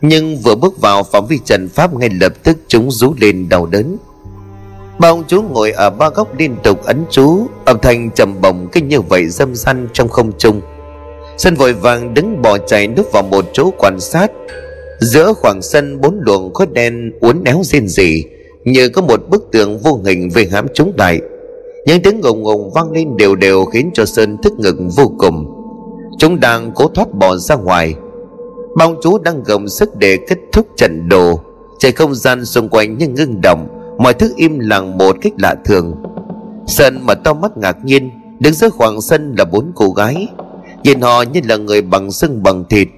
Nhưng vừa bước vào phạm vi trần pháp Ngay lập tức chúng rú lên đau đớn. Ba ông chú ngồi ở ba góc liên tục ấn chú, Âm thanh trầm bồng kinh như vậy dâm săn trong không trung. Sơn vội vàng đứng bỏ chạy núp vào một chỗ quan sát giữa khoảng sân bốn luồng khói đen uốn éo rên rỉ, như có một bức tường vô hình về hãm chúng lại. Những tiếng ngùng ngùng vang lên đều đều khiến cho sơn thức ngực vô cùng. Chúng đang cố thoát bỏ ra ngoài. Bao chú đang gồng sức để kết thúc trận đồ. Trời không gian xung quanh như ngưng động, mọi thứ im lặng một cách lạ thường. Sơn mở to mắt ngạc nhiên, đứng giữa khoảng sân là bốn cô gái. Nhìn họ như là người bằng xương bằng thịt.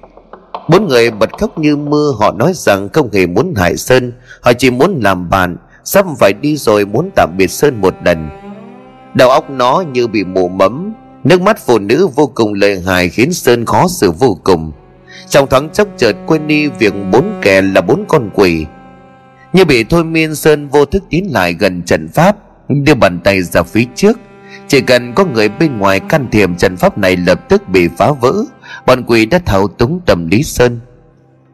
Bốn người bật khóc như mưa, Họ nói rằng không hề muốn hại Sơn. Họ chỉ muốn làm bạn, Sắp phải đi rồi muốn tạm biệt Sơn một lần. Đầu óc nó như bị mù mấm Nước mắt phụ nữ vô cùng lợi hại Khiến Sơn khó xử vô cùng. Trong thoáng chốc chợt quên đi Việc bốn kẻ là bốn con quỷ. Như bị thôi miên, Sơn vô thức tiến lại gần trận pháp, Đưa bàn tay ra phía trước. Chỉ cần có người bên ngoài can thiệp, trận pháp này lập tức bị phá vỡ. Bọn quỷ đã thao túng tầm lý sơn.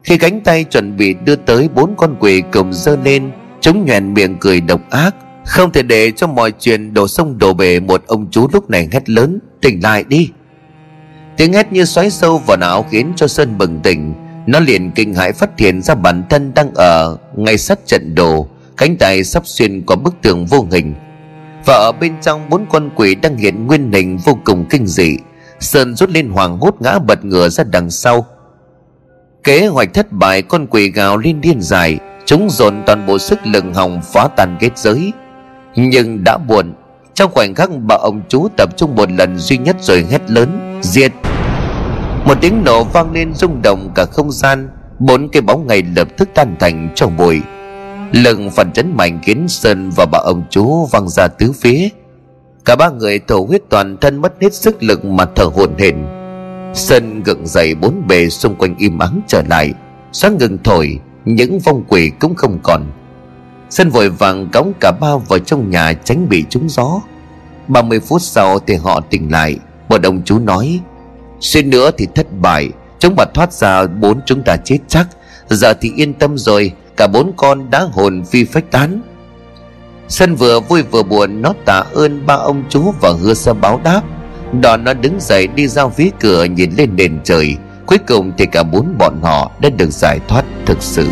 Khi cánh tay chuẩn bị đưa tới bốn con quỷ cùng dơ lên, chúng nhoèn miệng cười độc ác. Không thể để cho mọi chuyện đổ sông đổ bể một ông chú lúc này hét lớn, tỉnh lại đi! Tiếng hét như xoáy sâu vào não khiến cho sơn bừng tỉnh. Nó liền kinh hãi phát hiện ra bản thân đang ở ngay sát trận đồ. Cánh tay sắp xuyên qua bức tường vô hình và ở bên trong bốn con quỷ đang hiện nguyên hình vô cùng kinh dị. Sơn rút lên hoàng hốt ngã bật ngửa ra đằng sau. Kế hoạch thất bại, con quỷ gào lên điên dài. Chúng dồn toàn bộ sức lực hòng phá tan kết giới. Nhưng đã buồn trong khoảnh khắc bà ông chú tập trung một lần duy nhất rồi hét lớn diệt một tiếng nổ vang lên rung động cả không gian. Bốn cái bóng ngay lập tức tan thành cho bụi lưng phần chấn mạnh khiến sơn và bà ông chú văng ra tứ phía. Cả ba người thổ huyết toàn thân mất hết sức lực mà thở hổn hển. Sơn gượng dậy bốn bề xung quanh im ắng trở lại. Sáng ngừng thổi, những vong quỷ cũng không còn. Sơn vội vàng cõng cả ba vào trong nhà tránh bị trúng gió. 30 phút sau thì họ tỉnh lại. Một ông chú nói Xuyên nữa thì thất bại. Chúng bà thoát ra, bốn chúng ta chết chắc. Giờ thì yên tâm rồi Cả bốn con đã hồn phi phách tán. Sân vừa vui vừa buồn, Nó tạ ơn ba ông chú và hứa sẽ báo đáp. Đó nó đứng dậy đi ra phía cửa nhìn lên nền trời. Cuối cùng thì cả bốn bọn họ đã được giải thoát thực sự.